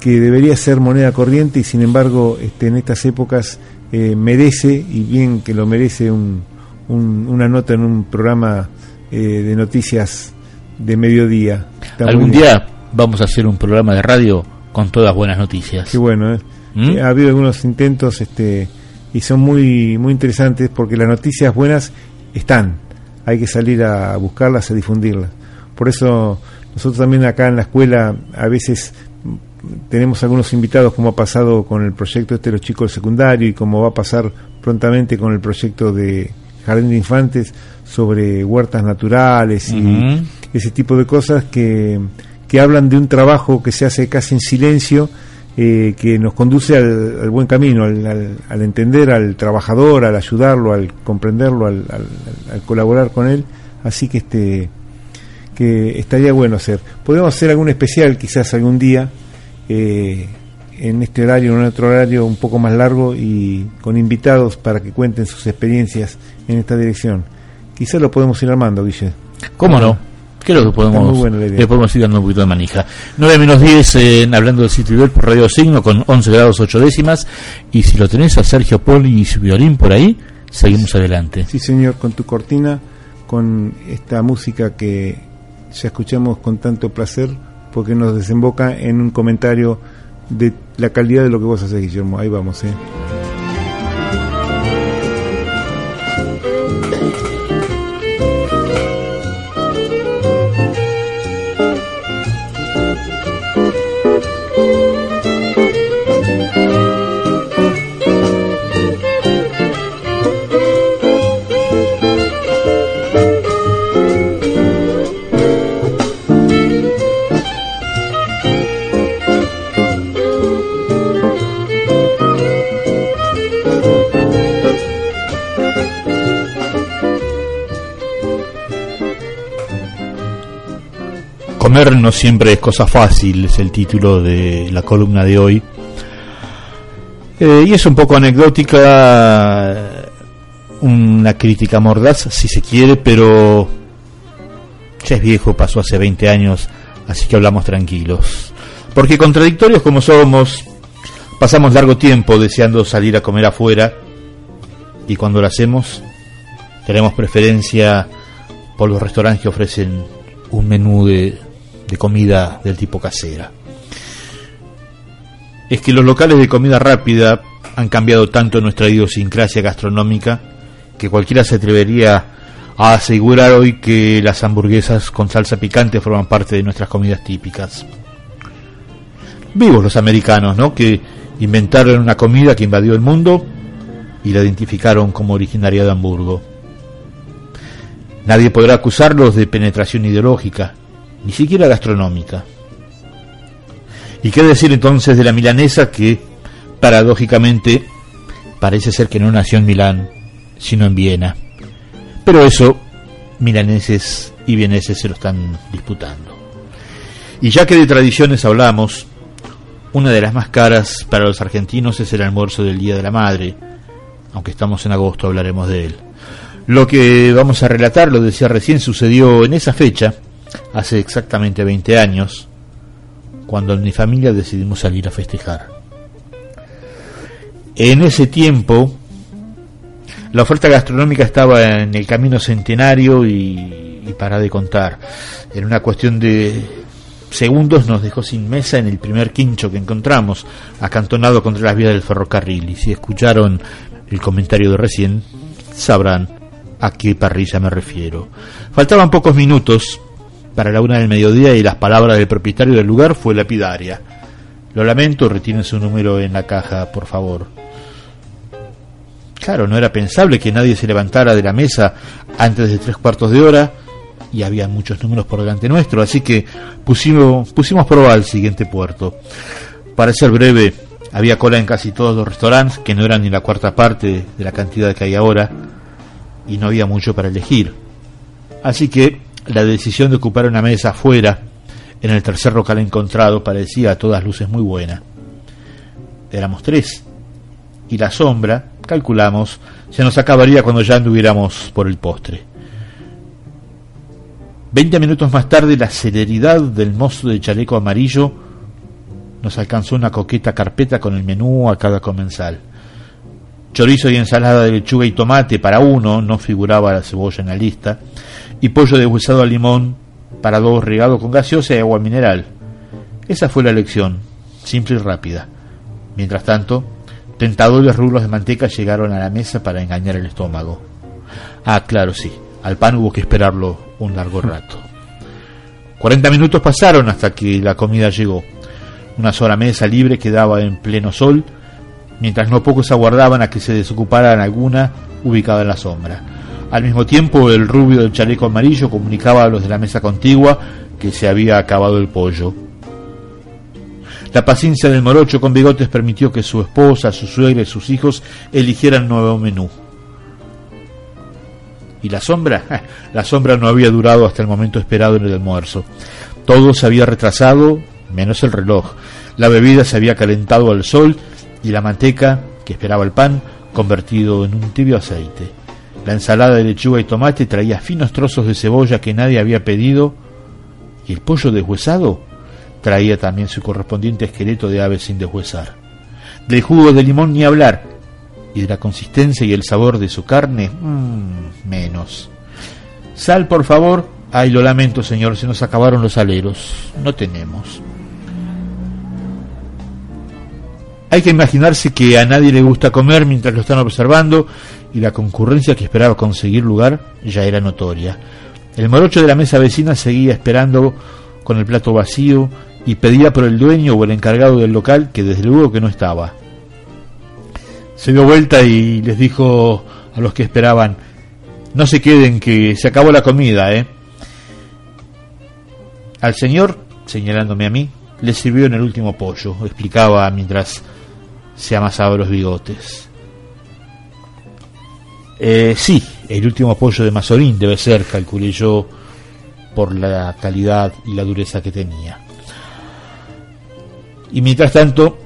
que debería ser moneda corriente y sin embargo este, en estas épocas eh, merece, y bien que lo merece, un, una nota en un programa eh, de noticias de mediodía. Algún día vamos a hacer un programa de radio con todas buenas noticias. Qué bueno, ¿eh? ¿Mm? Ha habido algunos intentos este, y son muy, muy interesantes porque las noticias buenas están. Hay que salir a buscarlas, a difundirlas. Por eso nosotros también acá en la escuela a veces tenemos algunos invitados como ha pasado con el proyecto este de los chicos del secundario y como va a pasar prontamente con el proyecto de Jardín de Infantes sobre huertas naturales y ese tipo de cosas que, que hablan de un trabajo que se hace casi en silencio eh, que nos conduce al, buen camino, al, entender al trabajador, al ayudarlo, al comprenderlo, al, colaborar con él. Así que este que estaría bueno hacer. Podemos hacer algún especial quizás algún día eh, en este horario, en otro horario un poco más largo y con invitados para que cuenten sus experiencias en esta dirección. Quizás lo podemos ir armando, Guille. ¿Cómo no? Creo que podemos, le podemos ir dando un poquito de manija. 9 menos 10 en hablando del sitio web por Radio Signo con 11 grados 8 décimas. Y si lo tenés a Sergio Poli y su violín por ahí, seguimos adelante. Sí, señor, con tu cortina, con esta música que ya escuchamos con tanto placer, porque nos desemboca en un comentario de la calidad de lo que vos haces, Guillermo. Ahí vamos, ¿eh? Comer no siempre es cosa fácil, es el título de la columna de hoy. Eh, y es un poco anecdótica, una crítica mordaz, si se quiere, pero ya es viejo, pasó hace 20 años, así que hablamos tranquilos. Porque contradictorios como somos, pasamos largo tiempo deseando salir a comer afuera y cuando lo hacemos tenemos preferencia por los restaurantes que ofrecen un menú de de comida del tipo casera. Es que los locales de comida rápida han cambiado tanto nuestra idiosincrasia gastronómica que cualquiera se atrevería a asegurar hoy que las hamburguesas con salsa picante forman parte de nuestras comidas típicas. Vivos los americanos, ¿no? Que inventaron una comida que invadió el mundo y la identificaron como originaria de Hamburgo. Nadie podrá acusarlos de penetración ideológica, ni siquiera gastronómica. ¿Y qué decir entonces de la milanesa que, paradójicamente, parece ser que no nació en Milán, sino en Viena? Pero eso, milaneses y vieneses se lo están disputando. Y ya que de tradiciones hablamos, una de las más caras para los argentinos es el almuerzo del Día de la Madre, aunque estamos en agosto hablaremos de él. Lo que vamos a relatar, lo decía recién, sucedió en esa fecha, hace exactamente 20 años, cuando en mi familia decidimos salir a festejar. En ese tiempo, la oferta gastronómica estaba en el camino centenario y, para de contar. En una cuestión de segundos nos dejó sin mesa en el primer quincho que encontramos, acantonado contra las vías del ferrocarril. Y si escucharon el comentario de recién, sabrán a qué parrilla me refiero. Faltaban pocos minutos para la una del mediodía y las palabras del propietario del lugar fue lapidaria. Lo lamento, retiene su número en la caja, por favor. Claro, no era pensable que nadie se levantara de la mesa antes de tres cuartos de hora y había muchos números por delante nuestro, así que pusimos, pusimos prueba al siguiente puerto. Para ser breve, había cola en casi todos los restaurantes, que no eran ni la cuarta parte de la cantidad que hay ahora, y no había mucho para elegir. Así que la decisión de ocupar una mesa afuera, en el tercer local encontrado, parecía a todas luces muy buena. éramos tres. Y la sombra, calculamos, se nos acabaría cuando ya anduviéramos por el postre. Veinte minutos más tarde, la celeridad del mozo de chaleco amarillo nos alcanzó una coqueta carpeta con el menú a cada comensal. Chorizo y ensalada de lechuga y tomate para uno, no figuraba la cebolla en la lista, y pollo deshuesado a limón para dos regado con gaseosa y agua mineral. Esa fue la elección, simple y rápida. Mientras tanto, tentadores rublos de manteca llegaron a la mesa para engañar el estómago. Ah, claro, sí, al pan hubo que esperarlo un largo rato. Cuarenta minutos pasaron hasta que la comida llegó. Una sola mesa libre quedaba en pleno sol, mientras no pocos aguardaban a que se desocuparan alguna ubicada en la sombra. Al mismo tiempo, el rubio del chaleco amarillo comunicaba a los de la mesa contigua que se había acabado el pollo. La paciencia del morocho con bigotes permitió que su esposa, su suegra y sus hijos eligieran nuevo menú. ¿Y la sombra? <laughs> La sombra no había durado hasta el momento esperado en el almuerzo. Todo se había retrasado, menos el reloj. La bebida se había calentado al sol y la manteca, que esperaba el pan, convertido en un tibio aceite. La ensalada de lechuga y tomate traía finos trozos de cebolla que nadie había pedido y el pollo deshuesado traía también su correspondiente esqueleto de ave sin deshuesar. Del jugo de limón ni hablar, y de la consistencia y el sabor de su carne, mmm, menos. Sal, por favor. Ay, lo lamento, señor, se nos acabaron los aleros. No tenemos. Hay que imaginarse que a nadie le gusta comer mientras lo están observando y la concurrencia que esperaba conseguir lugar ya era notoria. El morocho de la mesa vecina seguía esperando con el plato vacío y pedía por el dueño o el encargado del local que desde luego que no estaba se dio vuelta y les dijo a los que esperaban, no se queden, que se acabó la comida, ¿eh? Al señor, señalándome a mí, le sirvió en el último pollo, explicaba mientras se amasaba los bigotes. Eh, sí, el último pollo de Mazorín debe ser, calculé yo, por la calidad y la dureza que tenía. Y mientras tanto,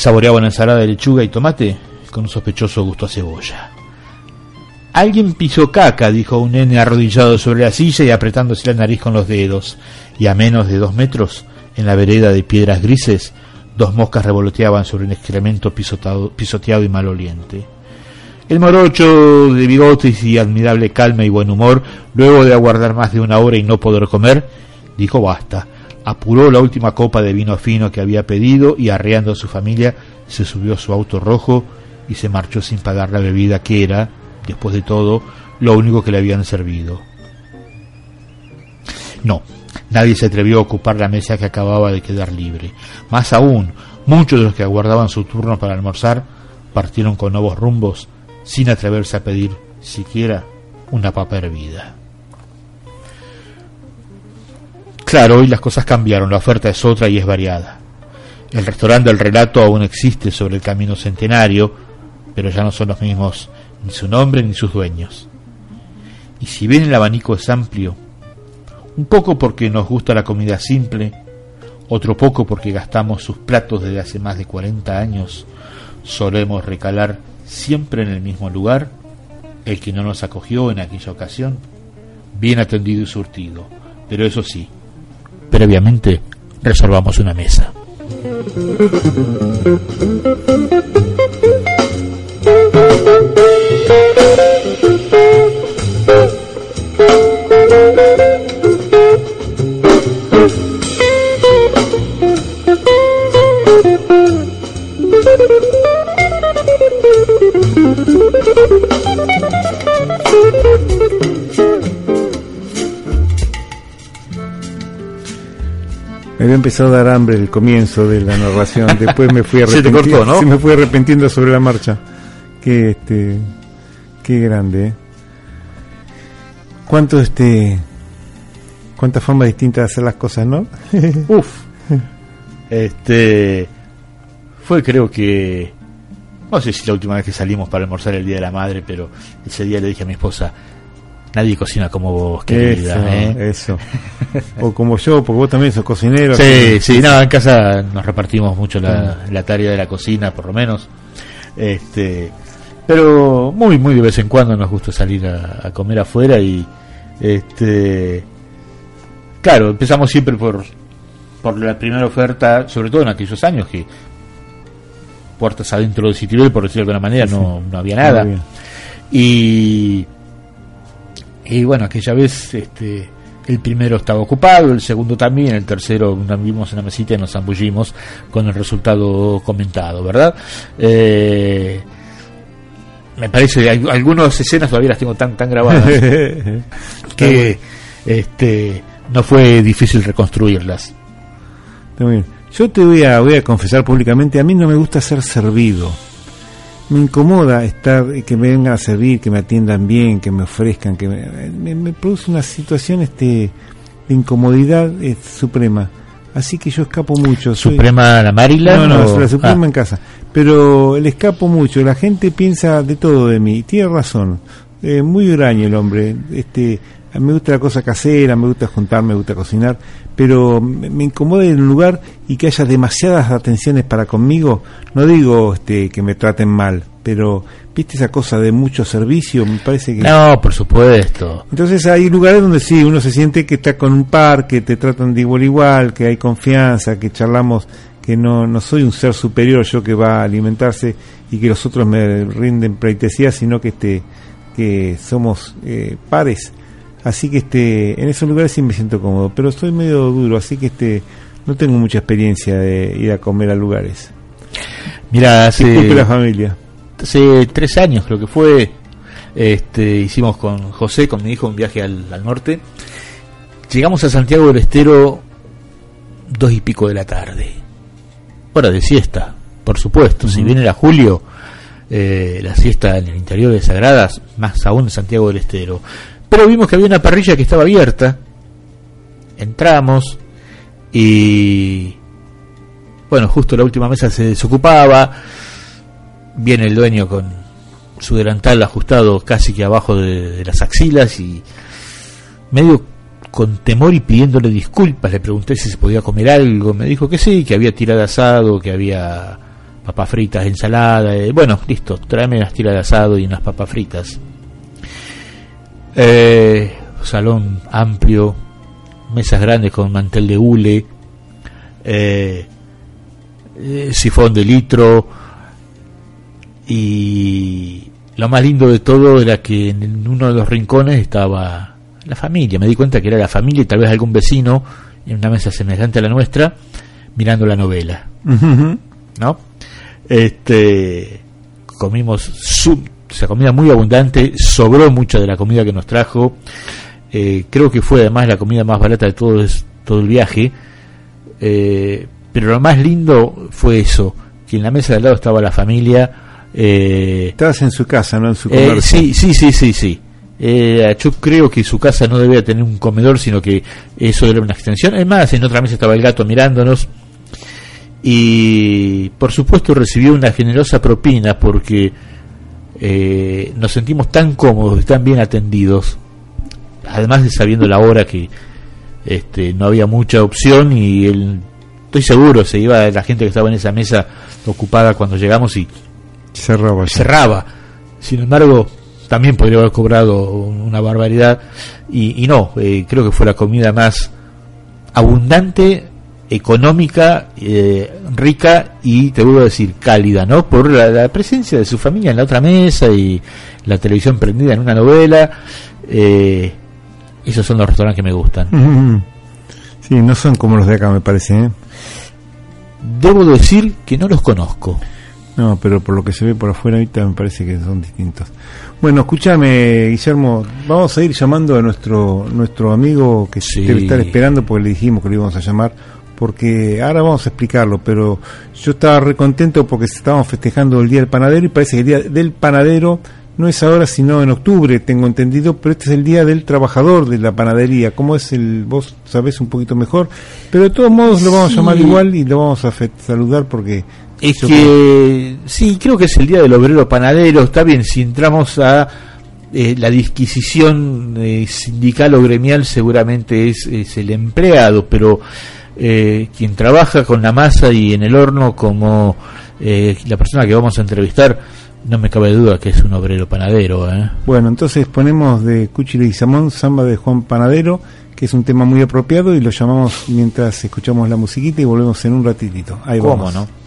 Saboreaba una ensalada de lechuga y tomate con un sospechoso gusto a cebolla. Alguien pisó caca, dijo un nene arrodillado sobre la silla y apretándose la nariz con los dedos. Y a menos de dos metros, en la vereda de piedras grises, dos moscas revoloteaban sobre un excremento pisoteado y maloliente. El morocho, de bigotes y admirable calma y buen humor, luego de aguardar más de una hora y no poder comer, dijo basta, apuró la última copa de vino fino que había pedido y arreando a su familia se subió a su auto rojo y se marchó sin pagar la bebida que era, después de todo, lo único que le habían servido. No, nadie se atrevió a ocupar la mesa que acababa de quedar libre. Más aún, muchos de los que aguardaban su turno para almorzar partieron con nuevos rumbos sin atreverse a pedir siquiera una papa hervida. Claro, hoy las cosas cambiaron, la oferta es otra y es variada. El restaurante del relato aún existe sobre el camino centenario, pero ya no son los mismos ni su nombre ni sus dueños. Y si bien el abanico es amplio, un poco porque nos gusta la comida simple, otro poco porque gastamos sus platos desde hace más de 40 años, solemos recalar siempre en el mismo lugar, el que no nos acogió en aquella ocasión, bien atendido y surtido, pero eso sí, previamente reservamos una mesa. Había empezado a dar hambre el comienzo de la narración, <laughs> después me fui arrepintiendo, ¿no? me fui arrepintiendo sobre la marcha. Qué este qué grande. ¿eh? Cuánto este cuántas formas distintas de hacer las cosas, ¿no? <laughs> Uf. Este fue creo que no sé si la última vez que salimos para almorzar el día de la madre, pero ese día le dije a mi esposa, Nadie cocina como vos, querida. Eso, ¿eh? <laughs> o como yo, porque vos también sos cocinero. Sí, sí, no, en casa nos repartimos mucho la, la, tarea de la cocina, por lo menos. Este, pero muy, muy de vez en cuando nos gusta salir a, comer afuera y, este, claro, empezamos siempre por, por la primera oferta, sobre todo en aquellos años que puertas adentro de Citirol, por decirlo de alguna manera, no, no había nada. y y bueno, aquella vez este, el primero estaba ocupado, el segundo también, el tercero nos vimos en la mesita y nos zambullimos con el resultado comentado, ¿verdad? Eh, me parece que algunas escenas todavía las tengo tan tan grabadas <laughs> que este no fue difícil reconstruirlas. Yo te voy a, voy a confesar públicamente, a mí no me gusta ser servido me incomoda estar que me vengan a servir, que me atiendan bien, que me ofrezcan, que me, produce una situación este de incomodidad eh, suprema. Así que yo escapo mucho. ¿Suprema la Maryland? No, no, la Suprema ah. en casa. Pero le escapo mucho. La gente piensa de todo de mí. Tiene razón. Eh, muy graño el hombre. Este, me gusta la cosa casera, me gusta juntar, me gusta cocinar, pero me, incomoda en un lugar y que haya demasiadas atenciones para conmigo. No digo este, que me traten mal, pero viste esa cosa de mucho servicio, me parece que... No, por supuesto. Entonces hay lugares donde sí, uno se siente que está con un par, que te tratan de igual igual, que hay confianza, que charlamos, que no, no soy un ser superior yo que va a alimentarse y que los otros me rinden pleitesía, sino que, este, que somos eh, pares Así que este, en esos lugares sí me siento cómodo, pero estoy medio duro, así que este, no tengo mucha experiencia de ir a comer a lugares. Mira, hace, la familia. Hace tres años creo que fue, este, hicimos con José, con mi hijo, un viaje al, norte. Llegamos a Santiago del Estero dos y pico de la tarde. Hora de siesta, por supuesto. Si viene era julio, eh, la siesta en el interior de Sagradas, más aún en Santiago del Estero. Pero vimos que había una parrilla que estaba abierta. Entramos y bueno, justo la última mesa se desocupaba. Viene el dueño con su delantal ajustado casi que abajo de, las axilas y medio con temor y pidiéndole disculpas. Le pregunté si se podía comer algo. Me dijo que sí, que había tirada de asado, que había papas fritas, ensalada. Eh, bueno, listo, tráeme unas tiras de asado y unas papas fritas. Eh, salón amplio, mesas grandes con mantel de hule, eh, eh, sifón de litro y lo más lindo de todo era que en uno de los rincones estaba la familia. Me di cuenta que era la familia y tal vez algún vecino en una mesa semejante a la nuestra mirando la novela. ¿No? Este comimos su esa comida muy abundante, sobró mucha de la comida que nos trajo. Eh, creo que fue además la comida más barata de todo, todo el viaje. Eh, pero lo más lindo fue eso, que en la mesa de al lado estaba la familia. Eh, Estabas en su casa, no en su comedor. sí, sí, sí, sí, sí. yo creo que su casa no debía tener un comedor, sino que eso era una extensión. Además, en otra mesa estaba el gato mirándonos. Y por supuesto recibió una generosa propina porque eh, nos sentimos tan cómodos y tan bien atendidos, además de sabiendo la hora que este, no había mucha opción y el, estoy seguro se iba la gente que estaba en esa mesa ocupada cuando llegamos y cerraba. cerraba. Sin embargo, también podría haber cobrado una barbaridad y, no, eh, creo que fue la comida más abundante económica, eh, rica y te vuelvo a decir cálida, ¿no? Por la, presencia de su familia en la otra mesa y la televisión prendida en una novela. Eh, esos son los restaurantes que me gustan. Sí, no son como los de acá, me parece. ¿eh? Debo decir que no los conozco. No, pero por lo que se ve por afuera ahorita me parece que son distintos. Bueno, escúchame, Guillermo, vamos a ir llamando a nuestro nuestro amigo que debe estar esperando porque le dijimos que lo íbamos a llamar porque ahora vamos a explicarlo, pero yo estaba recontento porque estábamos festejando el Día del Panadero y parece que el Día del Panadero no es ahora sino en octubre, tengo entendido, pero este es el Día del Trabajador de la Panadería. ¿Cómo es el, vos sabés un poquito mejor? Pero de todos modos lo vamos a llamar igual y lo vamos a saludar porque... Es que, sí, creo que es el Día del Obrero Panadero, está bien, si entramos a eh, la disquisición eh, sindical o gremial seguramente es, es el empleado, pero eh, quien trabaja con la masa y en el horno como la persona que vamos a entrevistar, no me cabe duda que es un obrero panadero. Bueno, entonces ponemos de Cuchile y Samón, samba de Juan Panadero, que es un tema muy apropiado y lo llamamos mientras escuchamos la musiquita y volvemos en un ratitito. Ahí ¿Cómo vamos. no?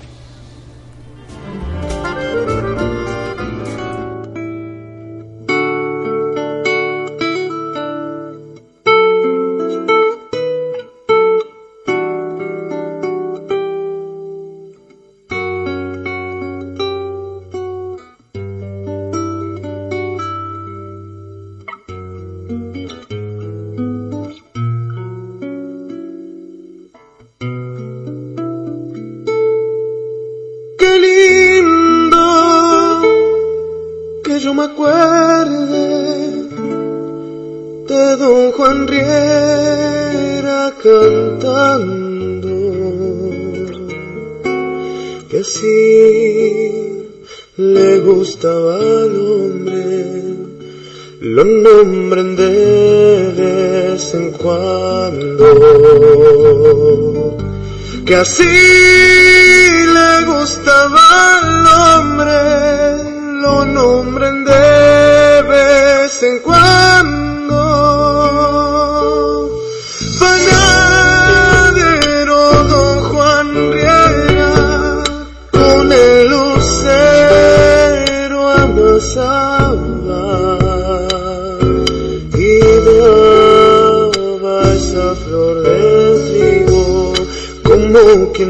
pasada y daba esa flor de trigo como que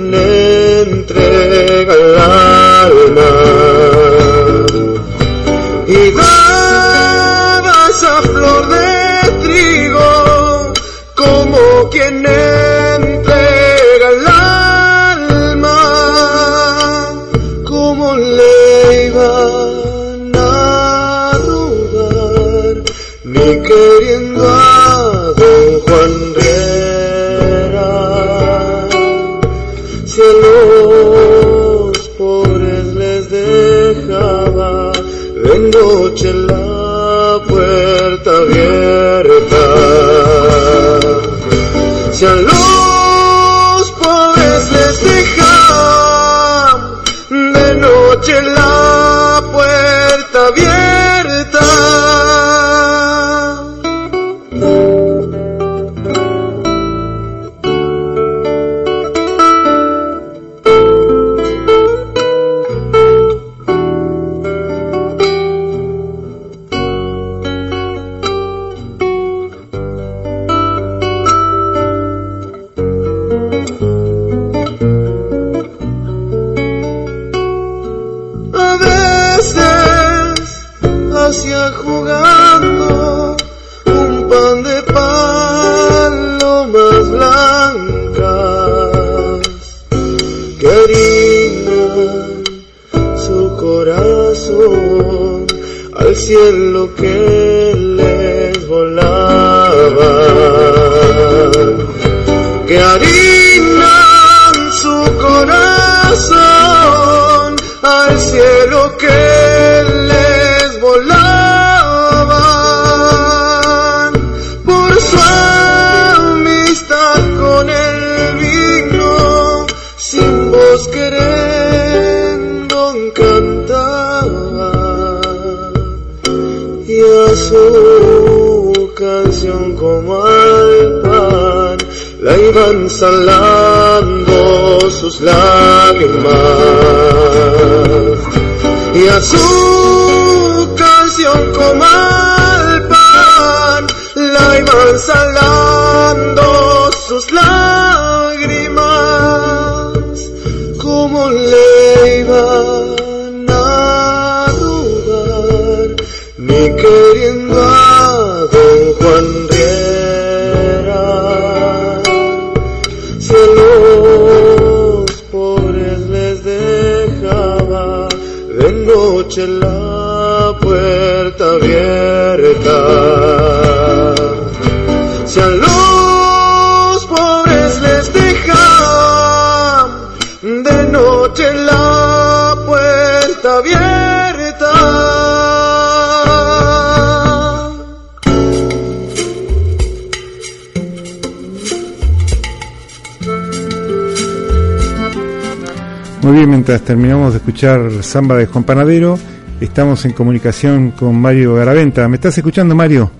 abierta. Muy bien, mientras terminamos de escuchar Samba de Juan Panadero, estamos en comunicación con Mario Garaventa. ¿Me estás escuchando, Mario?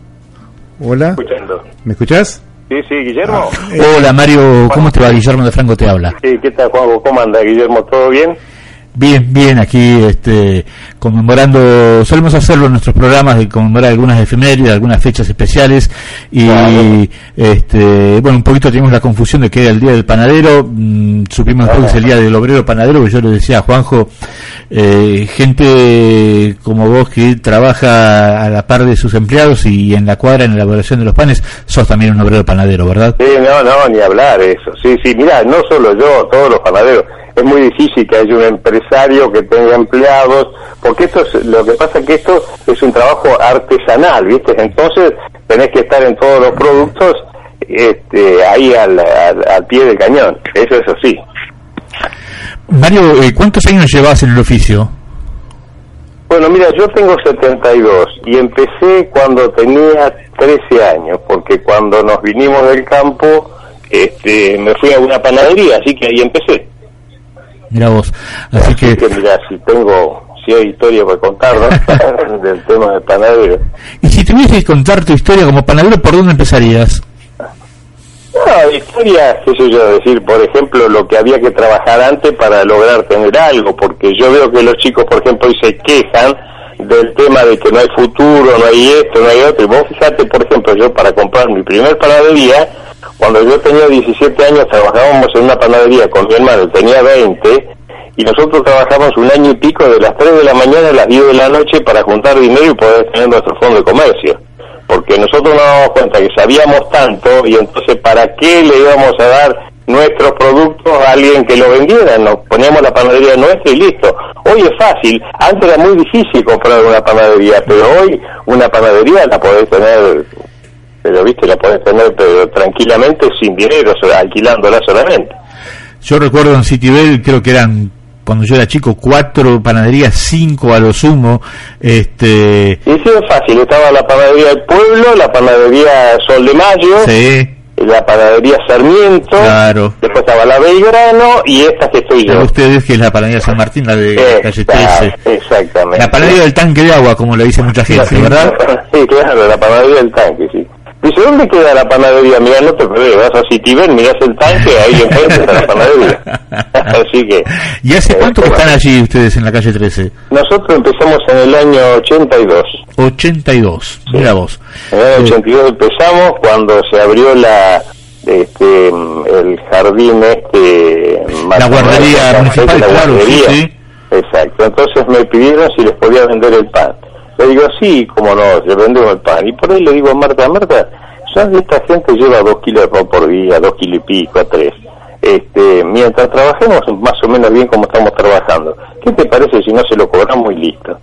Hola. Escuchando. ¿Me escuchás? Sí, sí, Guillermo. Ah, hola, Mario. ¿Cómo te va? Guillermo de Franco te habla. Sí, ¿qué tal, Juan? ¿Cómo anda, Guillermo? ¿Todo bien? Bien, bien, aquí este, conmemorando, solemos hacerlo en nuestros programas de conmemorar algunas efemérides, algunas fechas especiales y este, bueno, un poquito tenemos la confusión de que era el Día del Panadero, mm, supimos después que es el Día del Obrero Panadero, que yo le decía a Juanjo, eh, gente como vos que trabaja a la par de sus empleados y en la cuadra en la elaboración de los panes, sos también un obrero panadero, ¿verdad? Sí, no, no, ni hablar eso, sí, sí, mira, no solo yo, todos los panaderos. Es muy difícil que haya un empresario que tenga empleados, porque esto es, lo que pasa es que esto es un trabajo artesanal, ¿viste? Entonces tenés que estar en todos los productos este, ahí al, al, pie del cañón, eso es así. Mario, eh, ¿cuántos años llevas en el oficio? Bueno, mira, yo tengo 72 y empecé cuando tenía 13 años, porque cuando nos vinimos del campo, este, me fui a una panadería, así que ahí empecé. Mira vos. Así, que... mira, si tengo, si hay historia para contar, ¿no? <laughs> Del tema de panadero. Y si tuvieses que contar tu historia como panadero, ¿por dónde empezarías? No, historia, qué sé yo, decir, por ejemplo, lo que había que trabajar antes para lograr tener algo, porque yo veo que los chicos, por ejemplo, hoy se quejan del tema de que no hay futuro, no hay esto, no hay otro. Y vos fíjate, por ejemplo, yo para comprar mi primer panadería, cuando yo tenía 17 años trabajábamos en una panadería con mi hermano, tenía 20, y nosotros trabajamos un año y pico de las 3 de la mañana a las 10 de la noche para juntar dinero y poder tener nuestro fondo de comercio. Porque nosotros nos damos cuenta que sabíamos tanto y entonces ¿para qué le íbamos a dar nuestros productos a alguien que lo vendiera? Nos poníamos la panadería nuestra y listo. Hoy es fácil, antes era muy difícil comprar una panadería, pero hoy una panadería la podés tener pero viste, la podés tener pero tranquilamente sin dinero, alquilándola solamente. Yo recuerdo en Citibel, creo que eran cuando yo era chico, cuatro panaderías, cinco a lo sumo. Este... Y sí, es fácil, estaba la panadería del pueblo, la panadería Sol de Mayo, sí. La panadería Sarmiento, claro. después estaba la Belgrano y esta que estoy yo. ustedes que es la panadería San Martín, la de calle 13. Exactamente. La panadería del tanque de agua, como le dice mucha gente, ¿verdad? <laughs> Sí, claro, la panadería del tanque, sí. Dice, ¿dónde queda la panadería? Mira, no te perdés, vas a Citiber, mirás el tanque, ahí enfrente está la panadería. <laughs> Así que... ¿Y hace cuánto que están allí ustedes en la calle 13? Nosotros empezamos en el año 82. 82, mira vos. En el año 82 empezamos cuando se abrió la este el jardín este... La guardería municipal, claro, sí, sí. Exacto, entonces me pidieron si les podía vender el pan le digo, sí, como no, le vendemos el pan. Y por ahí le digo a Marta, Marta, ¿sabes? Esta gente lleva dos kilos de pan por día, dos kilos y pico, a tres. Este, mientras trabajemos más o menos bien como estamos trabajando, ¿qué te parece si no se lo cobramos y listo?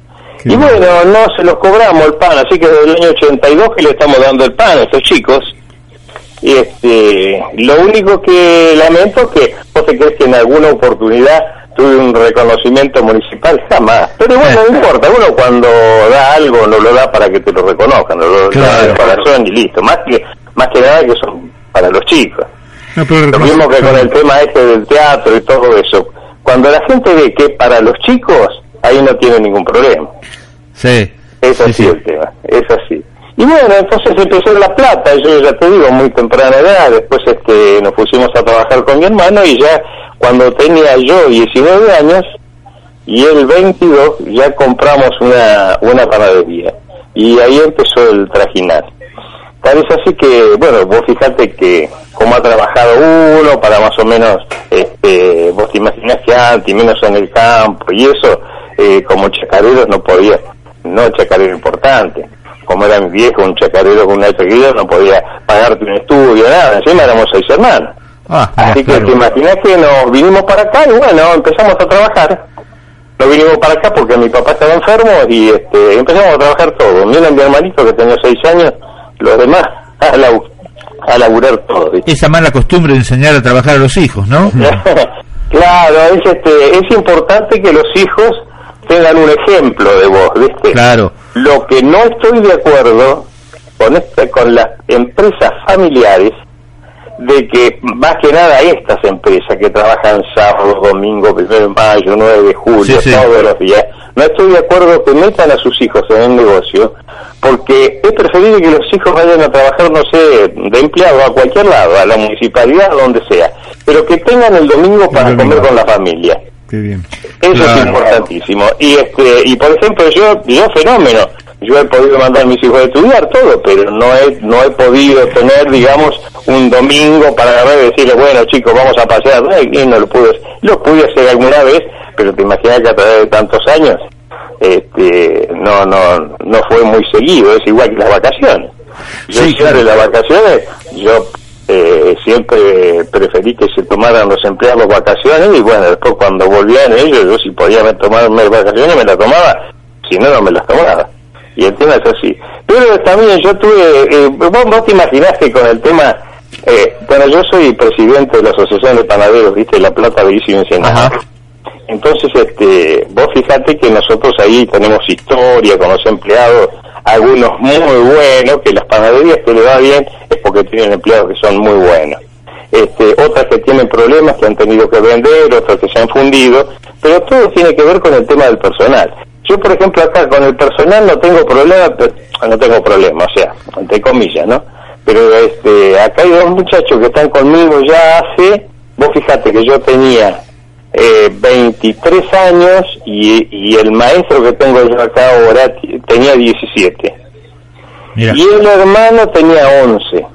y bueno, no se los cobramos el pan, así que desde el año 82 que le estamos dando el pan a estos chicos. Y este, lo único que lamento es que vos te crees que en alguna oportunidad tuve un reconocimiento municipal jamás. Pero bueno, no importa, uno cuando da algo no lo da para que te lo reconozcan, no lo da de corazón y listo. Más que, más que nada que son para los chicos. lo mismo que con el tema este del teatro y todo eso. Cuando la gente ve que para los chicos, ahí no tiene ningún problema. Sí. Es así el tema, es así. Y bueno, entonces empezó La Plata, yo ya te digo, muy temprana edad, después este, nos pusimos a trabajar con mi hermano y ya cuando tenía yo 19 años y él 22 ya compramos una, una panadería y ahí empezó el trajinar. Tal es así que, bueno, vos fijate que como ha trabajado uno para más o menos, este, vos te imaginás que antes, menos en el campo y eso, eh, como chacareros no podía, no chacarero importante, como era mi viejo, un chacarero con una chacarera no podía pagarte un estudio, nada, encima éramos seis hermanos. Ah, Así que te imaginas que nos vinimos para acá y bueno, empezamos a trabajar. Nos vinimos para acá porque mi papá estaba enfermo y este, empezamos a trabajar todo. Mira mi hermanito que tenía seis años, los demás <laughs> a, laburar todo. Esa mala costumbre de enseñar a trabajar a los hijos, ¿no? <laughs> claro, es, este, es importante que los hijos tengan un ejemplo de vos, ¿viste? Claro. Lo que no estoy de acuerdo con, este, con las empresas familiares de que más que nada estas empresas que trabajan sábado, domingo, primero de mayo, 9 de julio, todos los días, no estoy de acuerdo que metan a sus hijos en el negocio, porque es preferible que los hijos vayan a trabajar, no sé, de empleado a cualquier lado, a la municipalidad, a donde sea, pero que tengan el domingo para comer con la familia. Eso es importantísimo. Y este y por ejemplo, yo, yo fenómeno, yo he podido mandar a mis hijos a estudiar todo, pero no he, no he podido tener, digamos, un domingo para agarrar y decirle, bueno chicos, vamos a pasear, y no lo pude, lo pude hacer alguna vez, pero te imaginas que a través de tantos años, este, no, no, no fue muy seguido, es igual que las vacaciones. Yo sí, claro. las vacaciones, yo eh, siempre preferí que se tomaran los empleados vacaciones y bueno, después cuando volvían ellos, yo si podía tomarme vacaciones me las tomaba, si no, no me las tomaba. Y el tema es así. Pero también yo tuve, eh, vos, te imaginaste con el tema, eh, bueno, yo soy presidente de la Asociación de Panaderos, viste, La Plata, de y. Entonces, este, vos fíjate que nosotros ahí tenemos historia con los empleados, algunos muy buenos, que las panaderías que le va bien es porque tienen empleados que son muy buenos. Este, otras que tienen problemas, que han tenido que vender, otras que se han fundido, pero todo tiene que ver con el tema del personal. Yo, por ejemplo, acá con el personal no tengo problema, no tengo problema, o sea, entre comillas, ¿no? Pero este, acá hay dos muchachos que están conmigo ya hace, vos fíjate que yo tenía eh, 23 años y, y, el maestro que tengo yo acá ahora tenía 17. Y el hermano tenía 11.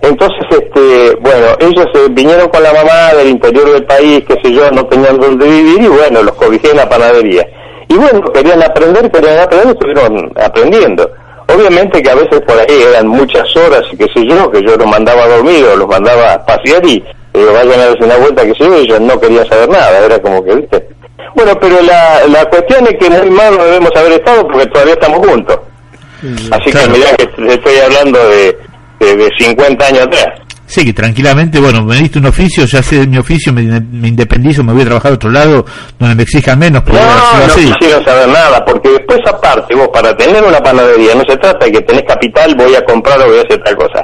Entonces, este, bueno, ellos eh, vinieron con la mamá del interior del país, qué sé yo, no tenían dónde vivir y bueno, los cobijé en la panadería. Y bueno, querían aprender, querían aprender, estuvieron aprendiendo. Obviamente que a veces por ahí eran muchas horas y qué sé yo, que yo los mandaba a dormir o los mandaba a pasear y vayan a darse una vuelta, que sé yo, ellos no querían saber nada, era como que, viste. Bueno, pero la, la cuestión es que muy mal no debemos haber estado porque todavía estamos juntos. Así que mirá que estoy hablando de, de, de 50 años atrás. Sí, que tranquilamente, bueno, me diste un oficio, ya sé mi oficio, me, me, independizo, me voy a trabajar a otro lado donde me exijan menos. No, no quisiera saber nada, porque después aparte, vos para tener una panadería no se trata de que tenés capital, voy a comprar o voy a hacer tal cosa.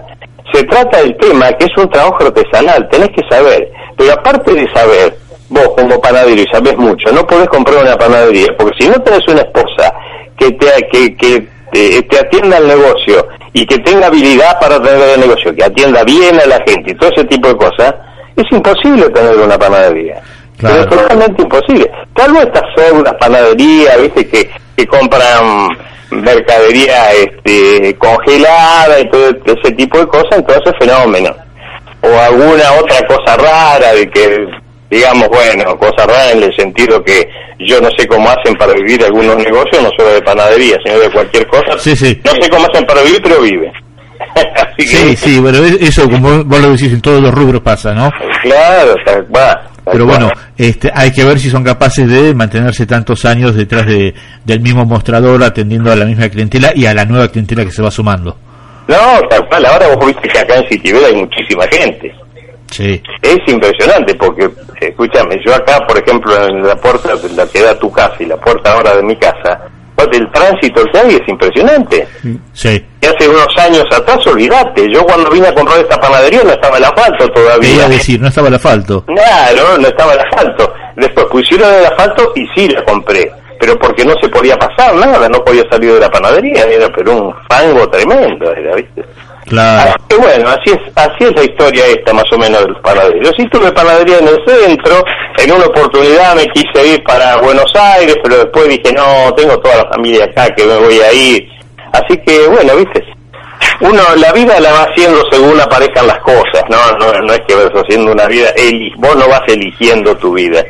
Se trata del tema que es un trabajo artesanal, tenés que saber. Pero aparte de saber, vos como panadero y sabés mucho, no podés comprar una panadería, porque si no tenés una esposa que te, que, que te, te atienda el negocio y que tenga habilidad para tener el negocio, que atienda bien a la gente y todo ese tipo de cosas, es imposible tener una panadería. Pero es totalmente imposible. Tal vez estas son unas panaderías, viste, que, que compran mercadería este, congelada y todo ese tipo de cosas, entonces fenómeno. O alguna otra cosa rara de que, digamos, bueno, cosa rara en el sentido que yo no sé cómo hacen para vivir algunos negocios, no solo de panadería, sino de cualquier cosa. Sí, sí. No sé cómo hacen para vivir, pero viven. <laughs> sí, sí, bueno, eso como vos lo decís en todos los rubros pasa, ¿no? Claro, va. Pero bueno, este, hay que ver si son capaces de mantenerse tantos años detrás de, del mismo mostrador, atendiendo a la misma clientela y a la nueva clientela que se va sumando. No, tal cual. Ahora vos viste que acá en Citibel hay muchísima gente. Sí. Es impresionante porque, escúchame, yo acá, por ejemplo, en la puerta, la que da tu casa y la puerta ahora de mi casa, el tránsito que hay es impresionante. Sí. Y hace unos años atrás, olvídate, yo cuando vine a comprar esta panadería no estaba el asfalto todavía. Decir, no estaba el asfalto. Claro, no estaba el asfalto. Después pusieron el asfalto y sí la compré. Pero porque no se podía pasar nada, no podía salir de la panadería, era pero un fango tremendo, era, ¿viste? Claro. Así bueno, así es, así es la historia esta más o menos de los panaderos. Yo sí tuve panadería en el centro, en una oportunidad me quise ir para Buenos Aires, pero después dije, no, tengo toda la familia acá que me voy a ir. Así que bueno, viste, uno la vida la va haciendo según aparezcan las cosas, no, no, no es que vas haciendo una vida, vos no vas eligiendo tu vida.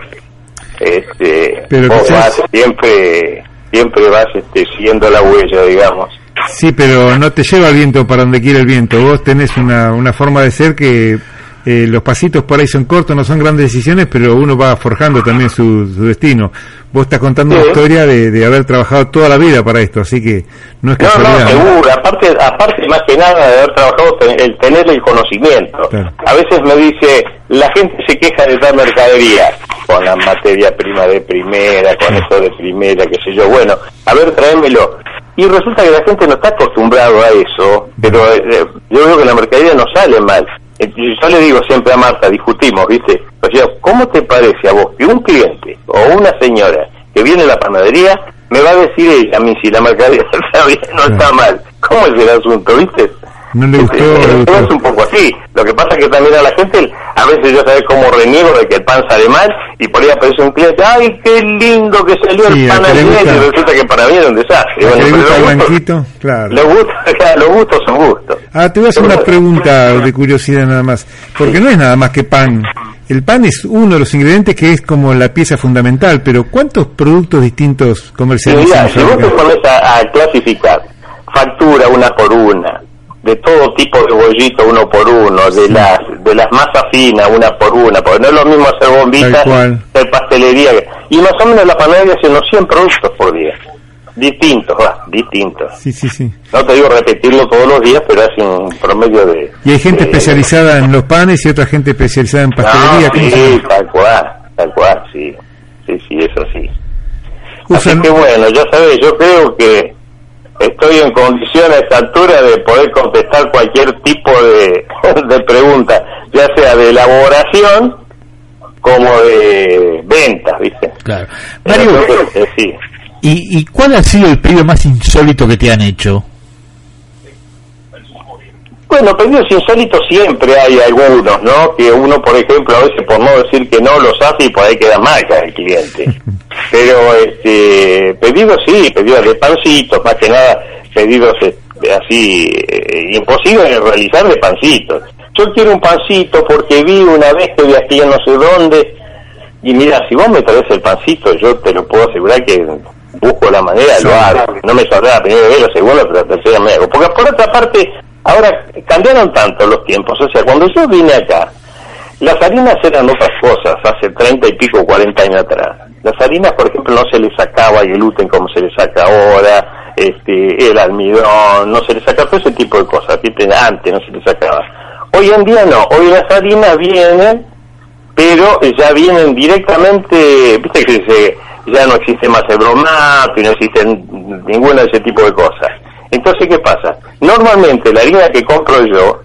Este, vos vas siempre, siempre vas este, siguiendo la huella, digamos. Sí, pero no te lleva el viento para donde quiere el viento. Vos tenés una, una forma de ser que eh, los pasitos por ahí son cortos, no son grandes decisiones, pero uno va forjando también su, destino. Vos estás contando una historia de, haber trabajado toda la vida para esto, así que no es casualidad. No, no, seguro. Aparte, aparte más que nada de haber trabajado, el tener el conocimiento. A veces me dice, la gente se queja de dar mercadería con la materia prima de primera, con eso de primera, qué sé yo. Bueno, a ver, tráemelo y resulta que la gente no está acostumbrado a eso, pero eh, yo veo que la mercadería no sale mal. yo le digo siempre a Marta, discutimos, ¿viste? O sea, ¿cómo te parece a vos que un cliente o una señora que viene a la panadería me va a decir a mí si la mercadería <laughs> está bien o no está mal? ¿Cómo es el asunto, viste? No le gustó. Es, un poco así. Lo que pasa es que también a la gente, a veces yo sabes cómo reniego de que el pan sale mal y por ahí aparece un cliente, ¡ay, qué lindo que salió el pan al y resulta que para mí era un desastre. Bueno, ¿Le gusta el blanquito? Claro. Los gustos, <laughs> los gustos son gustos. Ah, te voy a hacer una pregunta de curiosidad nada más. Porque no es nada más que pan. El pan es uno de los ingredientes que es como la pieza fundamental, pero ¿cuántos productos distintos comerciales? si vos te pones a clasificar factura una por una, de todo tipo de bollito uno por uno, de las de las masas finas una por una, porque no es lo mismo hacer bombitas que pastelería. Y más o menos la panadería hace unos 100 productos por día. Distintos, va, distintos. Sí, sí, sí. No te digo repetirlo todos los días, pero hace un promedio de... Y hay gente especializada en los panes y otra gente especializada en pastelería. sí, tal cual, tal cual, sí. Sí, sí, eso sí. Así que bueno, ya sabes, yo creo que estoy en condición a esta altura de poder contestar cualquier tipo de, <laughs> de pregunta, ya sea de elaboración como de ventas, ¿viste? Claro. Mario, eh, sí. ¿y, ¿y cuál ha sido el pedido más insólito que te han hecho? Bueno, pedidos insólitos siempre hay algunos, ¿no? Que uno, por ejemplo, a veces por no decir que no los hace y por ahí queda marca el cliente. <laughs> Pero este, pedidos sí, pedidos de pancitos, más que nada pedidos este, así eh, imposibles de realizar de pancitos. Yo quiero un pancito porque vi una vez que viajé no sé dónde y mira, si vos me traes el pancito, yo te lo puedo asegurar que busco la manera lo hago. No me saldrá la primera vez, la segunda, pero la tercera me hago. Porque por otra parte, Ahora, cambiaron tanto los tiempos, o sea, cuando yo vine acá, las harinas eran otras cosas hace treinta y pico, cuarenta años atrás. Las harinas, por ejemplo, no se les sacaba el gluten como se le saca ahora, este, el almidón, no se le saca todo ese tipo de cosas, antes no se le sacaba. Hoy en día no, hoy las harinas vienen, pero ya vienen directamente, viste que ya no existe más el bromato y no existe ninguna de ese tipo de cosas. Entonces, ¿qué pasa? Normalmente la harina que compro yo,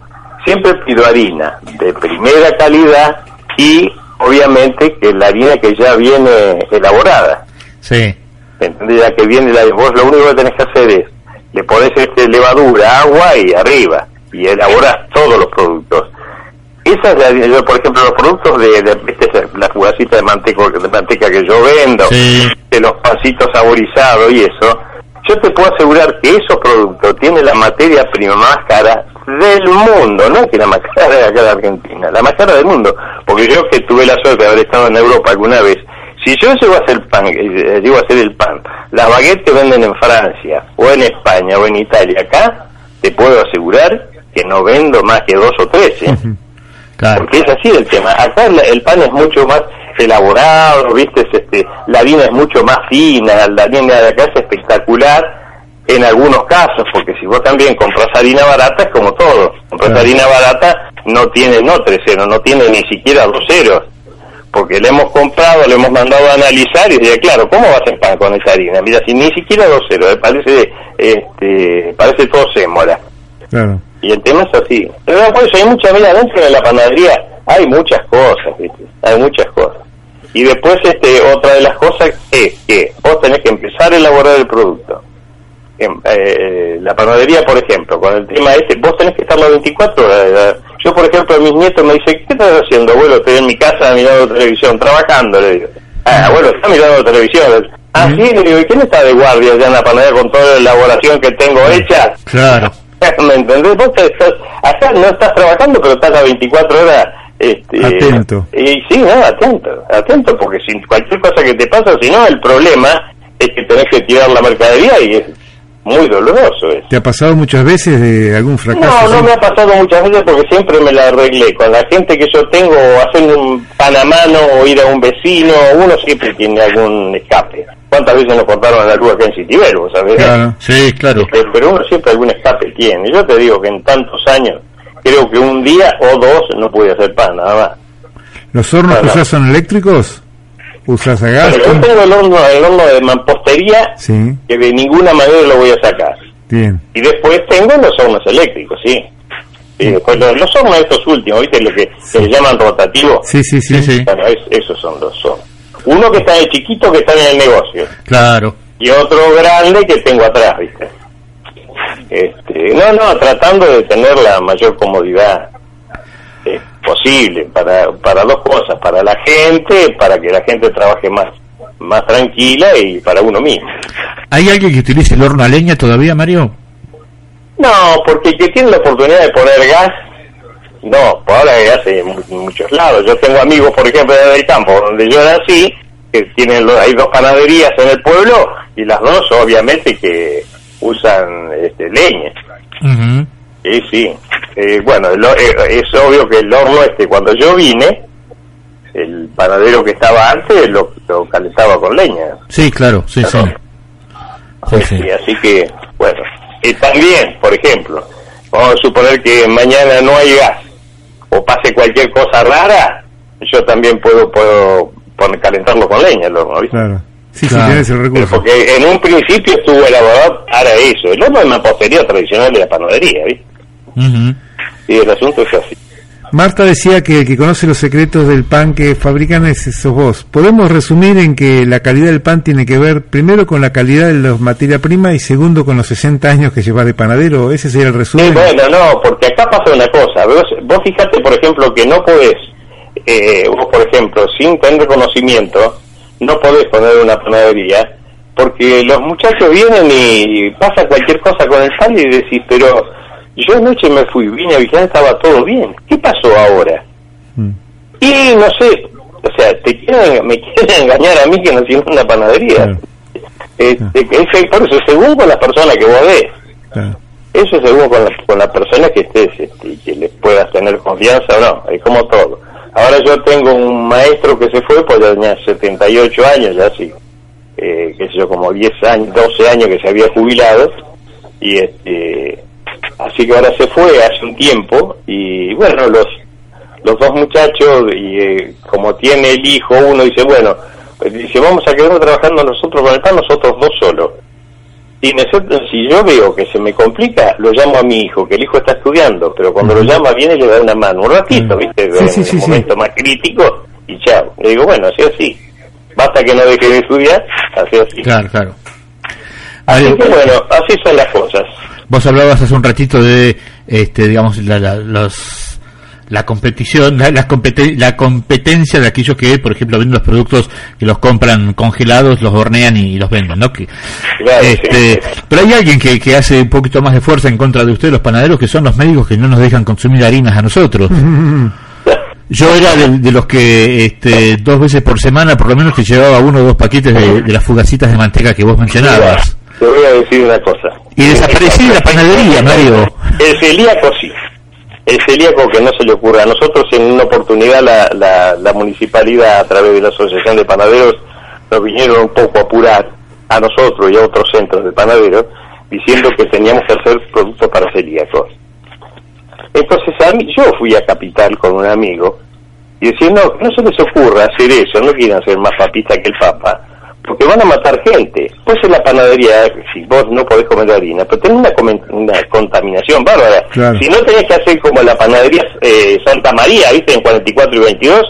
siempre pido harina de primera calidad y obviamente que la harina que ya viene elaborada. Sí. Ya que viene la vos lo único que tenés que hacer es le pones este levadura, agua y arriba y elaboras todos los productos. Esa es yo, por ejemplo, los productos de, de, la jugacita de de manteca que yo vendo, de los pancitos saborizados y eso, yo te puedo asegurar que esos productos tienen la materia prima más cara del mundo, no es que la más cara de acá de Argentina, la más cara del mundo, porque yo que tuve la suerte de haber estado en Europa alguna vez, si yo llego a hacer pan, eh, llego a hacer el pan, las baguettes que venden en Francia, o en España, o en Italia, acá, te puedo asegurar que no vendo más que dos o tres, ¿eh? Porque es así el tema. Acá el pan es mucho más elaborado, ¿viste? este, la harina es mucho más fina, la harina de acá es espectacular en algunos casos, porque si vos también compras harina barata es como todo, compras harina barata no tiene no tres ceros, no tiene ni siquiera dos ceros, porque le hemos comprado, le hemos mandado a analizar y dice, claro, ¿cómo vas a pan con esa harina? Mira, si ni siquiera dos ceros, parece, este, parece todo sémola. Claro. Y el tema es así. Pero por eso hay mucha, mira, dentro de la panadería hay muchas cosas, ¿viste? Hay muchas cosas. Y después este otra de las cosas es que vos tenés que empezar a elaborar el producto. Eh, la panadería, por ejemplo, con el tema este, vos tenés que estar las 24 horas. Yo, por ejemplo, a mis nietos me dicen, ¿qué estás haciendo, abuelo? Estoy en mi casa mirando televisión, trabajando, le digo. Ah, abuelo, está mirando televisión. Ah, sí, le digo, ¿y quién está de guardia ya en la panadería con toda la elaboración que tengo hecha? Claro. ¿Me entendés? Vos estás, acá no estás trabajando, pero estás a 24 horas este, atento. Y sí, no, atento, atento, porque si cualquier cosa que te pasa, si no, el problema es que tenés que tirar la mercadería y es muy doloroso. Eso. ¿Te ha pasado muchas veces de algún fracaso? No, no me ha pasado muchas veces porque siempre me la arreglé. Con la gente que yo tengo, hacer un pan a mano o ir a un vecino, uno siempre tiene algún escape. ¿Cuántas veces nos cortaron la luz acá en Citibel, sabés? Claro, sí, claro. Pero, uno siempre algún escape tiene. Yo te digo que en tantos años creo que un día o dos no pude hacer pan, nada más. ¿Los hornos que usas son eléctricos? ¿Usas a gas? yo tengo el horno, el horno de mampostería que de ninguna manera lo voy a sacar. Bien. Y después tengo los hornos eléctricos, sí. después los, hornos estos últimos, ¿viste? Lo que se llaman rotativos. Sí, sí, sí. sí. Bueno, esos son los son. Uno que está de chiquito que está en el negocio. Claro. Y otro grande que tengo atrás, ¿viste? Este, no, no, tratando de tener la mayor comodidad eh, posible para, para dos cosas, para la gente, para que la gente trabaje más más tranquila y para uno mismo. ¿Hay alguien que utilice el horno a leña todavía, Mario? No, porque el que tiene la oportunidad de poner gas, no, por ahora gas en, muchos lados. Yo tengo amigos, por ejemplo, en el campo, donde yo nací, que tienen hay dos panaderías en el pueblo y las dos obviamente que usan este, leña. Sí, sí. Eh, bueno, eh, es obvio que el horno este, cuando yo vine, el panadero que estaba antes lo, calentaba con leña. Sí, claro, sí, sí. sí, así que, bueno. Y también, por ejemplo, vamos a suponer que mañana no hay gas o pase cualquier cosa rara, yo también puedo puedo poner, calentarlo con leña el horno, ¿viste? Claro. Sí, sí, tienes el recurso. porque en un principio estuvo elaborado para eso. El horno es una postería tradicional de la panadería, ¿viste? Y el asunto es así. Marta decía que el que conoce los secretos del pan que fabrican es sos vos. Podemos resumir en que la calidad del pan tiene que ver primero con la calidad de la materia prima y segundo con los 60 años que lleva de panadero. Ese sería el resumen. bueno, no, porque acá pasa una cosa. Vos, vos fijate, por ejemplo, que no podés, eh, vos, por ejemplo, sin tener conocimiento, no podés poner una panadería porque los muchachos vienen y pasa cualquier cosa con el pan y decís, pero yo anoche me fui, vine a vigilar, estaba todo bien. ¿Qué pasó ahora? Mm. Y no sé, o sea, te quieren, me quieren engañar a mí que no tiene una panadería. Este, por eso, según con la persona que vos ves. Eso según con la, con la persona que estés este, y que le puedas tener confianza o no, es como todo. Ahora yo tengo un maestro que se fue, pues ya tenía 78 años, ya sí, eh, qué sé yo, como 10 años, 12 años que se había jubilado, y este Así que ahora se fue hace un tiempo y bueno, los, los dos muchachos, y eh, como tiene el hijo, uno dice, bueno, dice, vamos a quedar trabajando nosotros con el pan, nosotros dos solos. Y si yo veo que se me complica, lo llamo a mi hijo, que el hijo está estudiando, pero cuando lo llama viene y le da una mano, un ratito, ¿viste? en un momento más crítico, y chao. Le digo, bueno, así así. Basta que no deje de estudiar, así así. Claro, claro. Así que bueno, así son las cosas. Vos hablabas hace un ratito de, este, digamos, la, la, los, la competición, la, la, competencia de aquellos que, por ejemplo, venden los productos que los compran congelados, los hornean y, los venden, ¿no? Que, este, Pero hay alguien que, que hace un poquito más de fuerza en contra de ustedes, los panaderos, que son los médicos que no nos dejan consumir harinas a nosotros. <laughs> Yo era de, los que este, dos veces por semana, por lo menos, te llevaba uno o dos paquetes de, de las fugacitas de manteca que vos mencionabas. Te voy a decir una cosa. Y desapareció la panadería, Mario. El celíaco sí. El celíaco que no se le ocurra. A nosotros en una oportunidad la, la, municipalidad a través de la Asociación de Panaderos nos vinieron un poco a apurar a nosotros y a otros centros de panaderos diciendo que teníamos que hacer productos para celíacos. Entonces a mí, yo fui a Capital con un amigo y decía, no, no se les ocurra hacer eso, no quieren ser más papistas que el Papa porque van a matar gente. Pues en la panadería, si vos no podés comer harina, pero tenés una, contaminación bárbara. Si no tenés que hacer como la panadería eh, Santa María, ¿viste? En 44 y 22,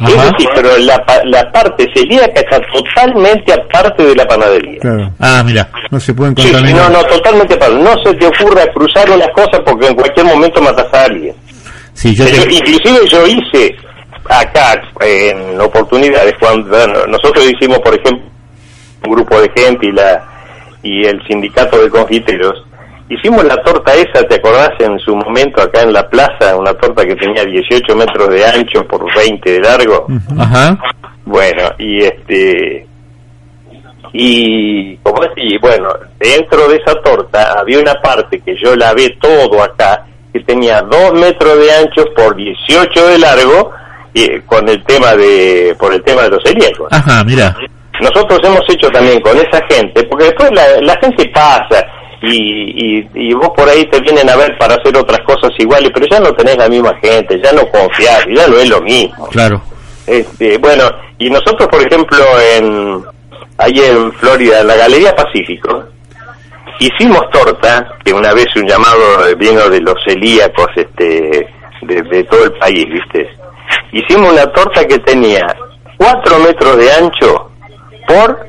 eso sí, pero la, la parte celíaca está totalmente aparte de la panadería. Ah, mira, no se pueden contaminar. no, no, totalmente aparte. No se te ocurra cruzar unas cosas porque en cualquier momento matas a alguien. Sí, yo Inclusive yo hice acá en oportunidades cuando nosotros hicimos, por ejemplo, un grupo de gente y la y el sindicato de confiteros hicimos la torta esa te acordás en su momento acá en la plaza una torta que tenía 18 metros de ancho por 20 de largo. Ajá. bueno y este y como decía bueno dentro de esa torta había una parte que yo la vi todo acá que tenía 2 metros de ancho por 18 de largo y con el tema de por el tema de los celíacos. Ajá mira nosotros hemos hecho también con esa gente, porque después la, gente pasa y, y, vos por ahí te vienen a ver para hacer otras cosas iguales, pero ya no tenés la misma gente, ya no confías, ya no es lo mismo. Claro. Este, bueno, y nosotros, por ejemplo, en ahí en Florida, en la Galería Pacífico, hicimos torta, que una vez un llamado vino de los celíacos este, de, todo el país, ¿viste? Hicimos una torta que tenía 4 metros de ancho por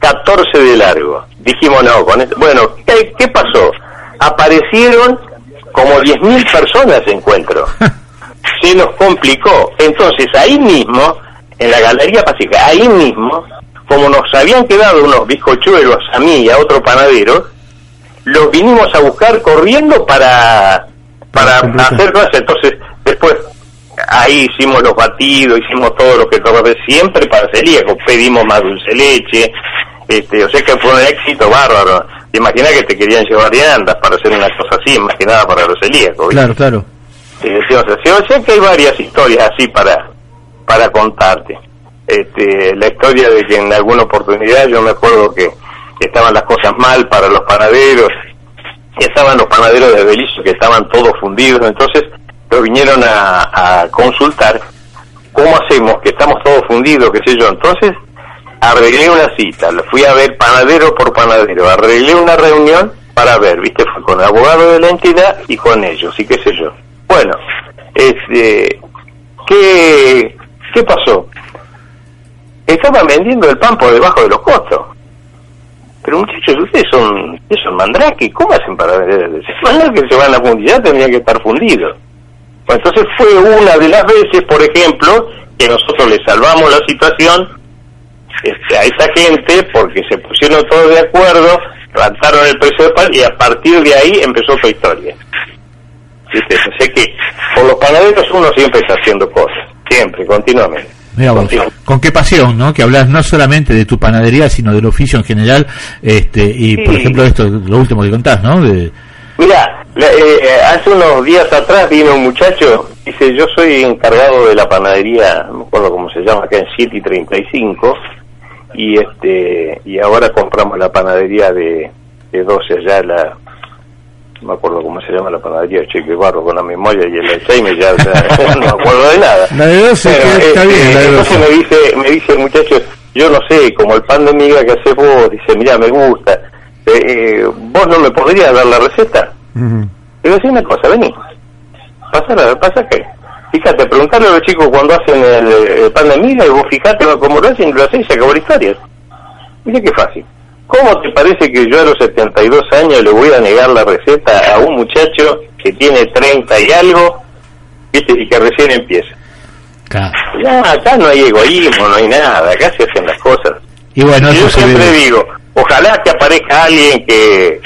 14 de largo. Dijimos, no, con esto. Bueno, ¿qué, ¿qué pasó? Aparecieron como 10.000 personas de encuentro. <laughs> Se nos complicó. Entonces, ahí mismo, en la Galería Pacífica, ahí mismo, como nos habían quedado unos bizcochuelos a mí y a otro panadero, los vinimos a buscar corriendo para, para hacer cosas. Entonces, después, ahí hicimos los batidos, hicimos todo lo que tocaba siempre para celíaco, pedimos más dulce leche, este, o sea que fue un éxito bárbaro. Imagina que te querían llevar de andas para hacer una cosa así, más que nada para los celíacos. Claro, claro. Eh, o sea que hay varias historias así para, para contarte. Este, la historia de que en alguna oportunidad yo me acuerdo que estaban las cosas mal para los panaderos, estaban los panaderos de Belice que estaban todos fundidos, entonces lo vinieron a, consultar cómo hacemos, que estamos todos fundidos, qué sé yo, entonces arreglé una cita, fui a ver panadero por panadero, arreglé una reunión para ver, viste, fue con el abogado de la entidad y con ellos, y qué sé yo. Bueno, este, ¿qué, qué pasó? Estaban vendiendo el pan por debajo de los costos. Pero muchachos, ustedes son, ustedes son ¿cómo hacen para vender? Si que se van a fundir, tendría que estar fundido. Entonces fue una de las veces, por ejemplo, que nosotros le salvamos la situación este, a esa gente porque se pusieron todos de acuerdo, levantaron el precio de pan y a partir de ahí empezó su historia. Sé que por los panaderos uno siempre está haciendo cosas, siempre, continuamente con qué pasión, ¿no? Que hablas no solamente de tu panadería, sino del oficio en general, este, y por ejemplo esto, lo último que contás, ¿no? De... Mira, eh, hace unos días atrás vino un muchacho, dice, yo soy encargado de la panadería, no me acuerdo cómo se llama, acá en 7 y 35, y este, y ahora compramos la panadería de, de 12 allá, la, no me acuerdo cómo se llama la panadería Cheque Barro con la memoria y el Alzheimer ya, <laughs> no me acuerdo de nada. La de 12 está eh, bien entonces me dice me dice el muchacho yo no sé como el pan de miga que haces vos dice mira me gusta eh, eh, vos no me podrías dar la receta. Uh le digo una cosa vení. Pasa pasa qué fíjate preguntarle a los chicos cuando hacen el, pan de miga y vos fijate cómo lo hacen y lo hacés y se acabó la historia. Dice que fácil. ¿Cómo te parece que yo a los 72 años le voy a negar la receta a un muchacho que tiene 30 y algo y que recién empieza? Ya, acá no hay egoísmo, no hay nada, acá se hacen las cosas. Y bueno, yo siempre digo, ojalá que aparezca alguien que,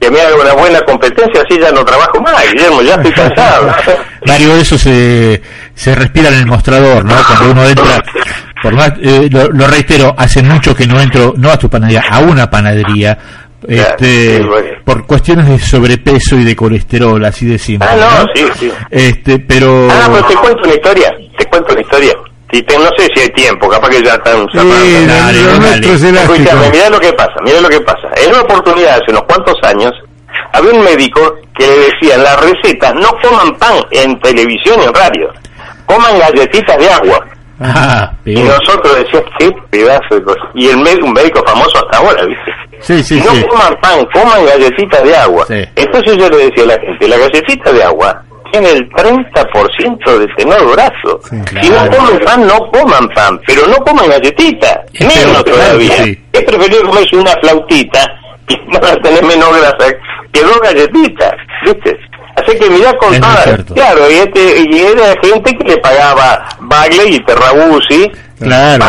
que me haga una buena competencia, así ya no trabajo más, Guillermo, ya estoy cansado. <laughs> Mario, eso se, se respira en el mostrador, ¿no? Cuando uno entra por más, eh, lo, reitero, hace mucho que no entro, no a tu panadería, a una panadería, este, por cuestiones de sobrepeso y de colesterol, así decimos. Ah, no, sí, sí. Este, pero... Ah, pero te cuento una historia, te cuento una historia. Y te, no sé si hay tiempo, capaz que ya están sí, mira lo que pasa, mira lo que pasa. En una oportunidad, hace unos cuantos años, había un médico que le decía en la receta, no coman pan en televisión y en radio, coman galletitas de agua. Ah, y nosotros decíamos, qué pedazo de cosa. Y el médico, un médico famoso hasta ahora, ¿viste? Sí, sí, no coman pan, coman galletitas de agua. Entonces yo le decía a la gente, la galletita de agua tiene el 30% de tenor graso. Si no comen pan, no coman pan, pero no coman galletitas, menos todavía. Es preferible comerse una flautita <laughs> y van a tener menos grasa que dos galletitas, ¿viste? Así que mira con claro, y, este, y era gente que le pagaba Bagley y Terrabusi claro,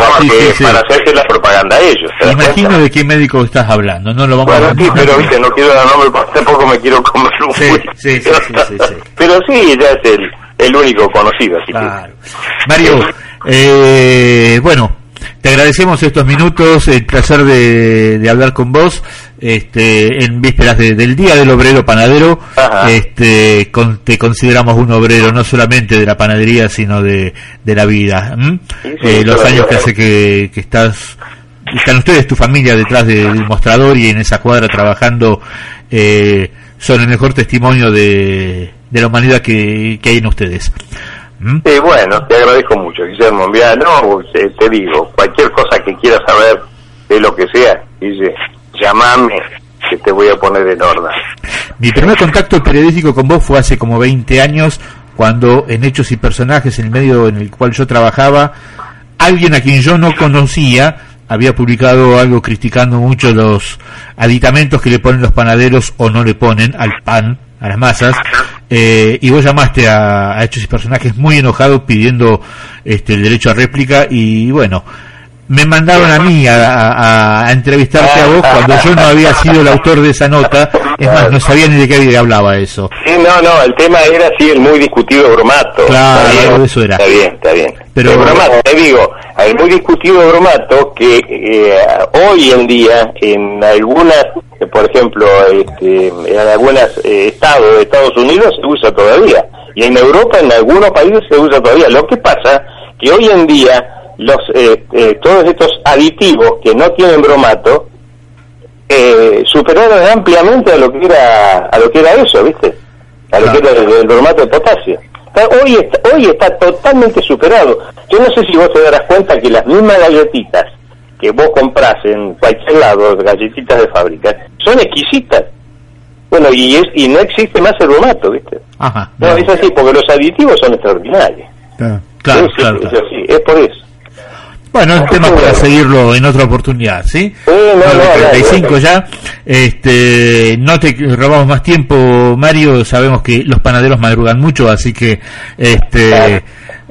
para, hacerse la propaganda a ellos. Imagino de qué médico estás hablando, no lo vamos a sí, pero viste, no quiero dar nombre, tampoco me quiero comer un sí, sí, sí, sí, <laughs> Pero sí, ya es el, el único conocido, así claro. Mario, eh, bueno, te agradecemos estos minutos, el placer de, de hablar con vos este, en vísperas del Día del Obrero Panadero, este, te consideramos un obrero no solamente de la panadería, sino de, de la vida. Eh, los años que hace que, que estás, están ustedes, tu familia, detrás del mostrador y en esa cuadra trabajando, eh, son el mejor testimonio de, de la humanidad que, que hay en ustedes. Sí, bueno, te agradezco mucho, Guillermo. Mira, no, te, digo, cualquier cosa que quieras saber de lo que sea, dice, llamame, que te voy a poner en orden. Mi primer contacto periodístico con vos fue hace como 20 años, cuando en Hechos y Personajes, en el medio en el cual yo trabajaba, alguien a quien yo no conocía había publicado algo criticando mucho los aditamentos que le ponen los panaderos o no le ponen al pan, a las masas, eh, y vos llamaste a, a, Hechos y Personajes muy enojado pidiendo este, el derecho a réplica y bueno, me mandaron a mí a, entrevistarte a vos cuando yo no había sido el autor de esa nota. Es más, no sabía ni de qué hablaba eso. Sí, no, no, el tema era así, el muy discutido bromato. Claro, eso era. Está bien, está bien. Pero el bromato, te digo, el muy discutido bromato que eh, hoy en día en algunas, por ejemplo, este, en algunos eh, estados de Estados Unidos se usa todavía. Y en Europa, en algunos países se usa todavía. Lo que pasa que hoy en día los eh, eh, todos estos aditivos que no tienen bromato eh, superaron ampliamente a lo que era a lo que era eso viste a lo que era el, bromato de potasio. Hoy está, hoy está totalmente superado. Yo no sé si vos te darás cuenta que las mismas galletitas que vos compras en cualquier lado galletitas de fábrica son exquisitas. Bueno y es y no existe más el bromato viste Ajá, no, es así porque los aditivos son extraordinarios. Claro, claro, es por eso bueno, un tema para seguirlo en otra oportunidad, ¿sí? no, no, 35 ya. Este, no te robamos más tiempo, Mario. Sabemos que los panaderos madrugan mucho, así que este,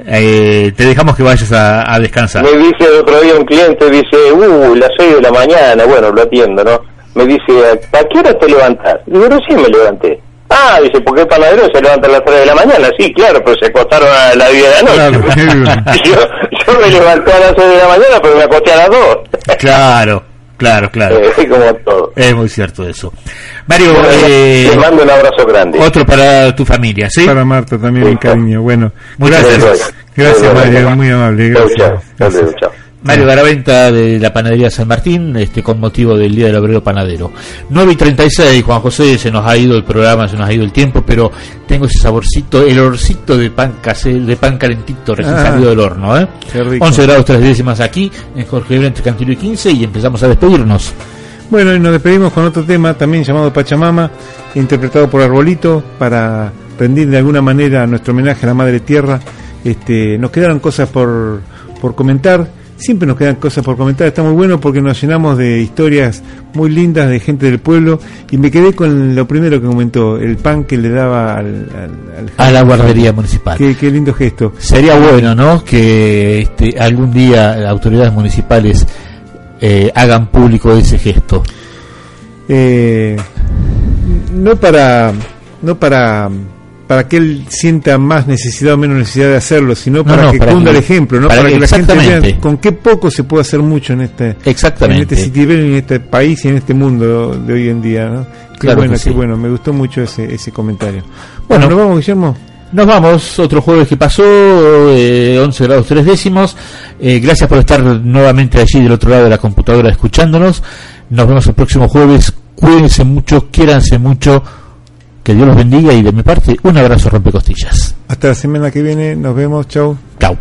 eh, te dejamos que vayas a, descansar. Me dice otro día un cliente, dice, uh, las 6 de la mañana, bueno, lo atiendo, ¿no? Me dice, ¿a qué hora te levantas? Digo, sí me levanté. Ah, dice, porque el panadero se levanta a las 3 de la mañana. Sí, claro, pero se acostaron a las 10 de la noche. <laughs> yo, yo, me levanté a las 6 de la mañana, pero me acosté a las 2. claro. Claro, claro. <laughs> Eh, como todo. Es muy cierto eso. Mario, eh, te mando un abrazo grande. Otro para tu familia, ¿sí? Para Marta también, mi cariño. Bueno, muchas gracias. Gracias, gracias Mario, muy amable. Gracias. Chao, chao. Mario Garaventa de la panadería San Martín, este con motivo del Día del Obrero Panadero. 9 y 36, Juan José, se nos ha ido el programa, se nos ha ido el tiempo, pero tengo ese saborcito, el olorcito de pan de pan calentito recién ah, salido del horno, ¿eh? 11 grados 3 décimas aquí, en Jorge Brente Cantillo y 15, y empezamos a despedirnos. Bueno, y nos despedimos con otro tema también llamado Pachamama, interpretado por Arbolito, para rendir de alguna manera nuestro homenaje a la Madre Tierra. Este, nos quedaron cosas por, por comentar Siempre nos quedan cosas por comentar, está muy bueno porque nos llenamos de historias muy lindas de gente del pueblo y me quedé con lo primero que comentó, el pan que le daba al, a la guardería municipal. Qué, lindo gesto. Sería bueno, ¿no? Que este, algún día las autoridades municipales eh, hagan público ese gesto. Eh, no para no para para que él sienta más necesidad o menos necesidad de hacerlo, sino para que cunda el ejemplo, ¿no? Para, que, la gente vea con qué poco se puede hacer mucho en este exactamente. en este en este país y en este mundo de hoy en día, ¿no? Qué bueno, qué bueno, me gustó mucho ese, ese comentario. Bueno, nos vamos, Guillermo. Nos vamos, otro jueves que pasó, eh, 11 grados 3 décimos. Eh, gracias por estar nuevamente allí del otro lado de la computadora escuchándonos. Nos vemos el próximo jueves. Cuídense mucho, quiéranse mucho que Dios los bendiga y de mi parte un abrazo rompecostillas. Hasta la semana que viene, nos vemos, chau. Chau.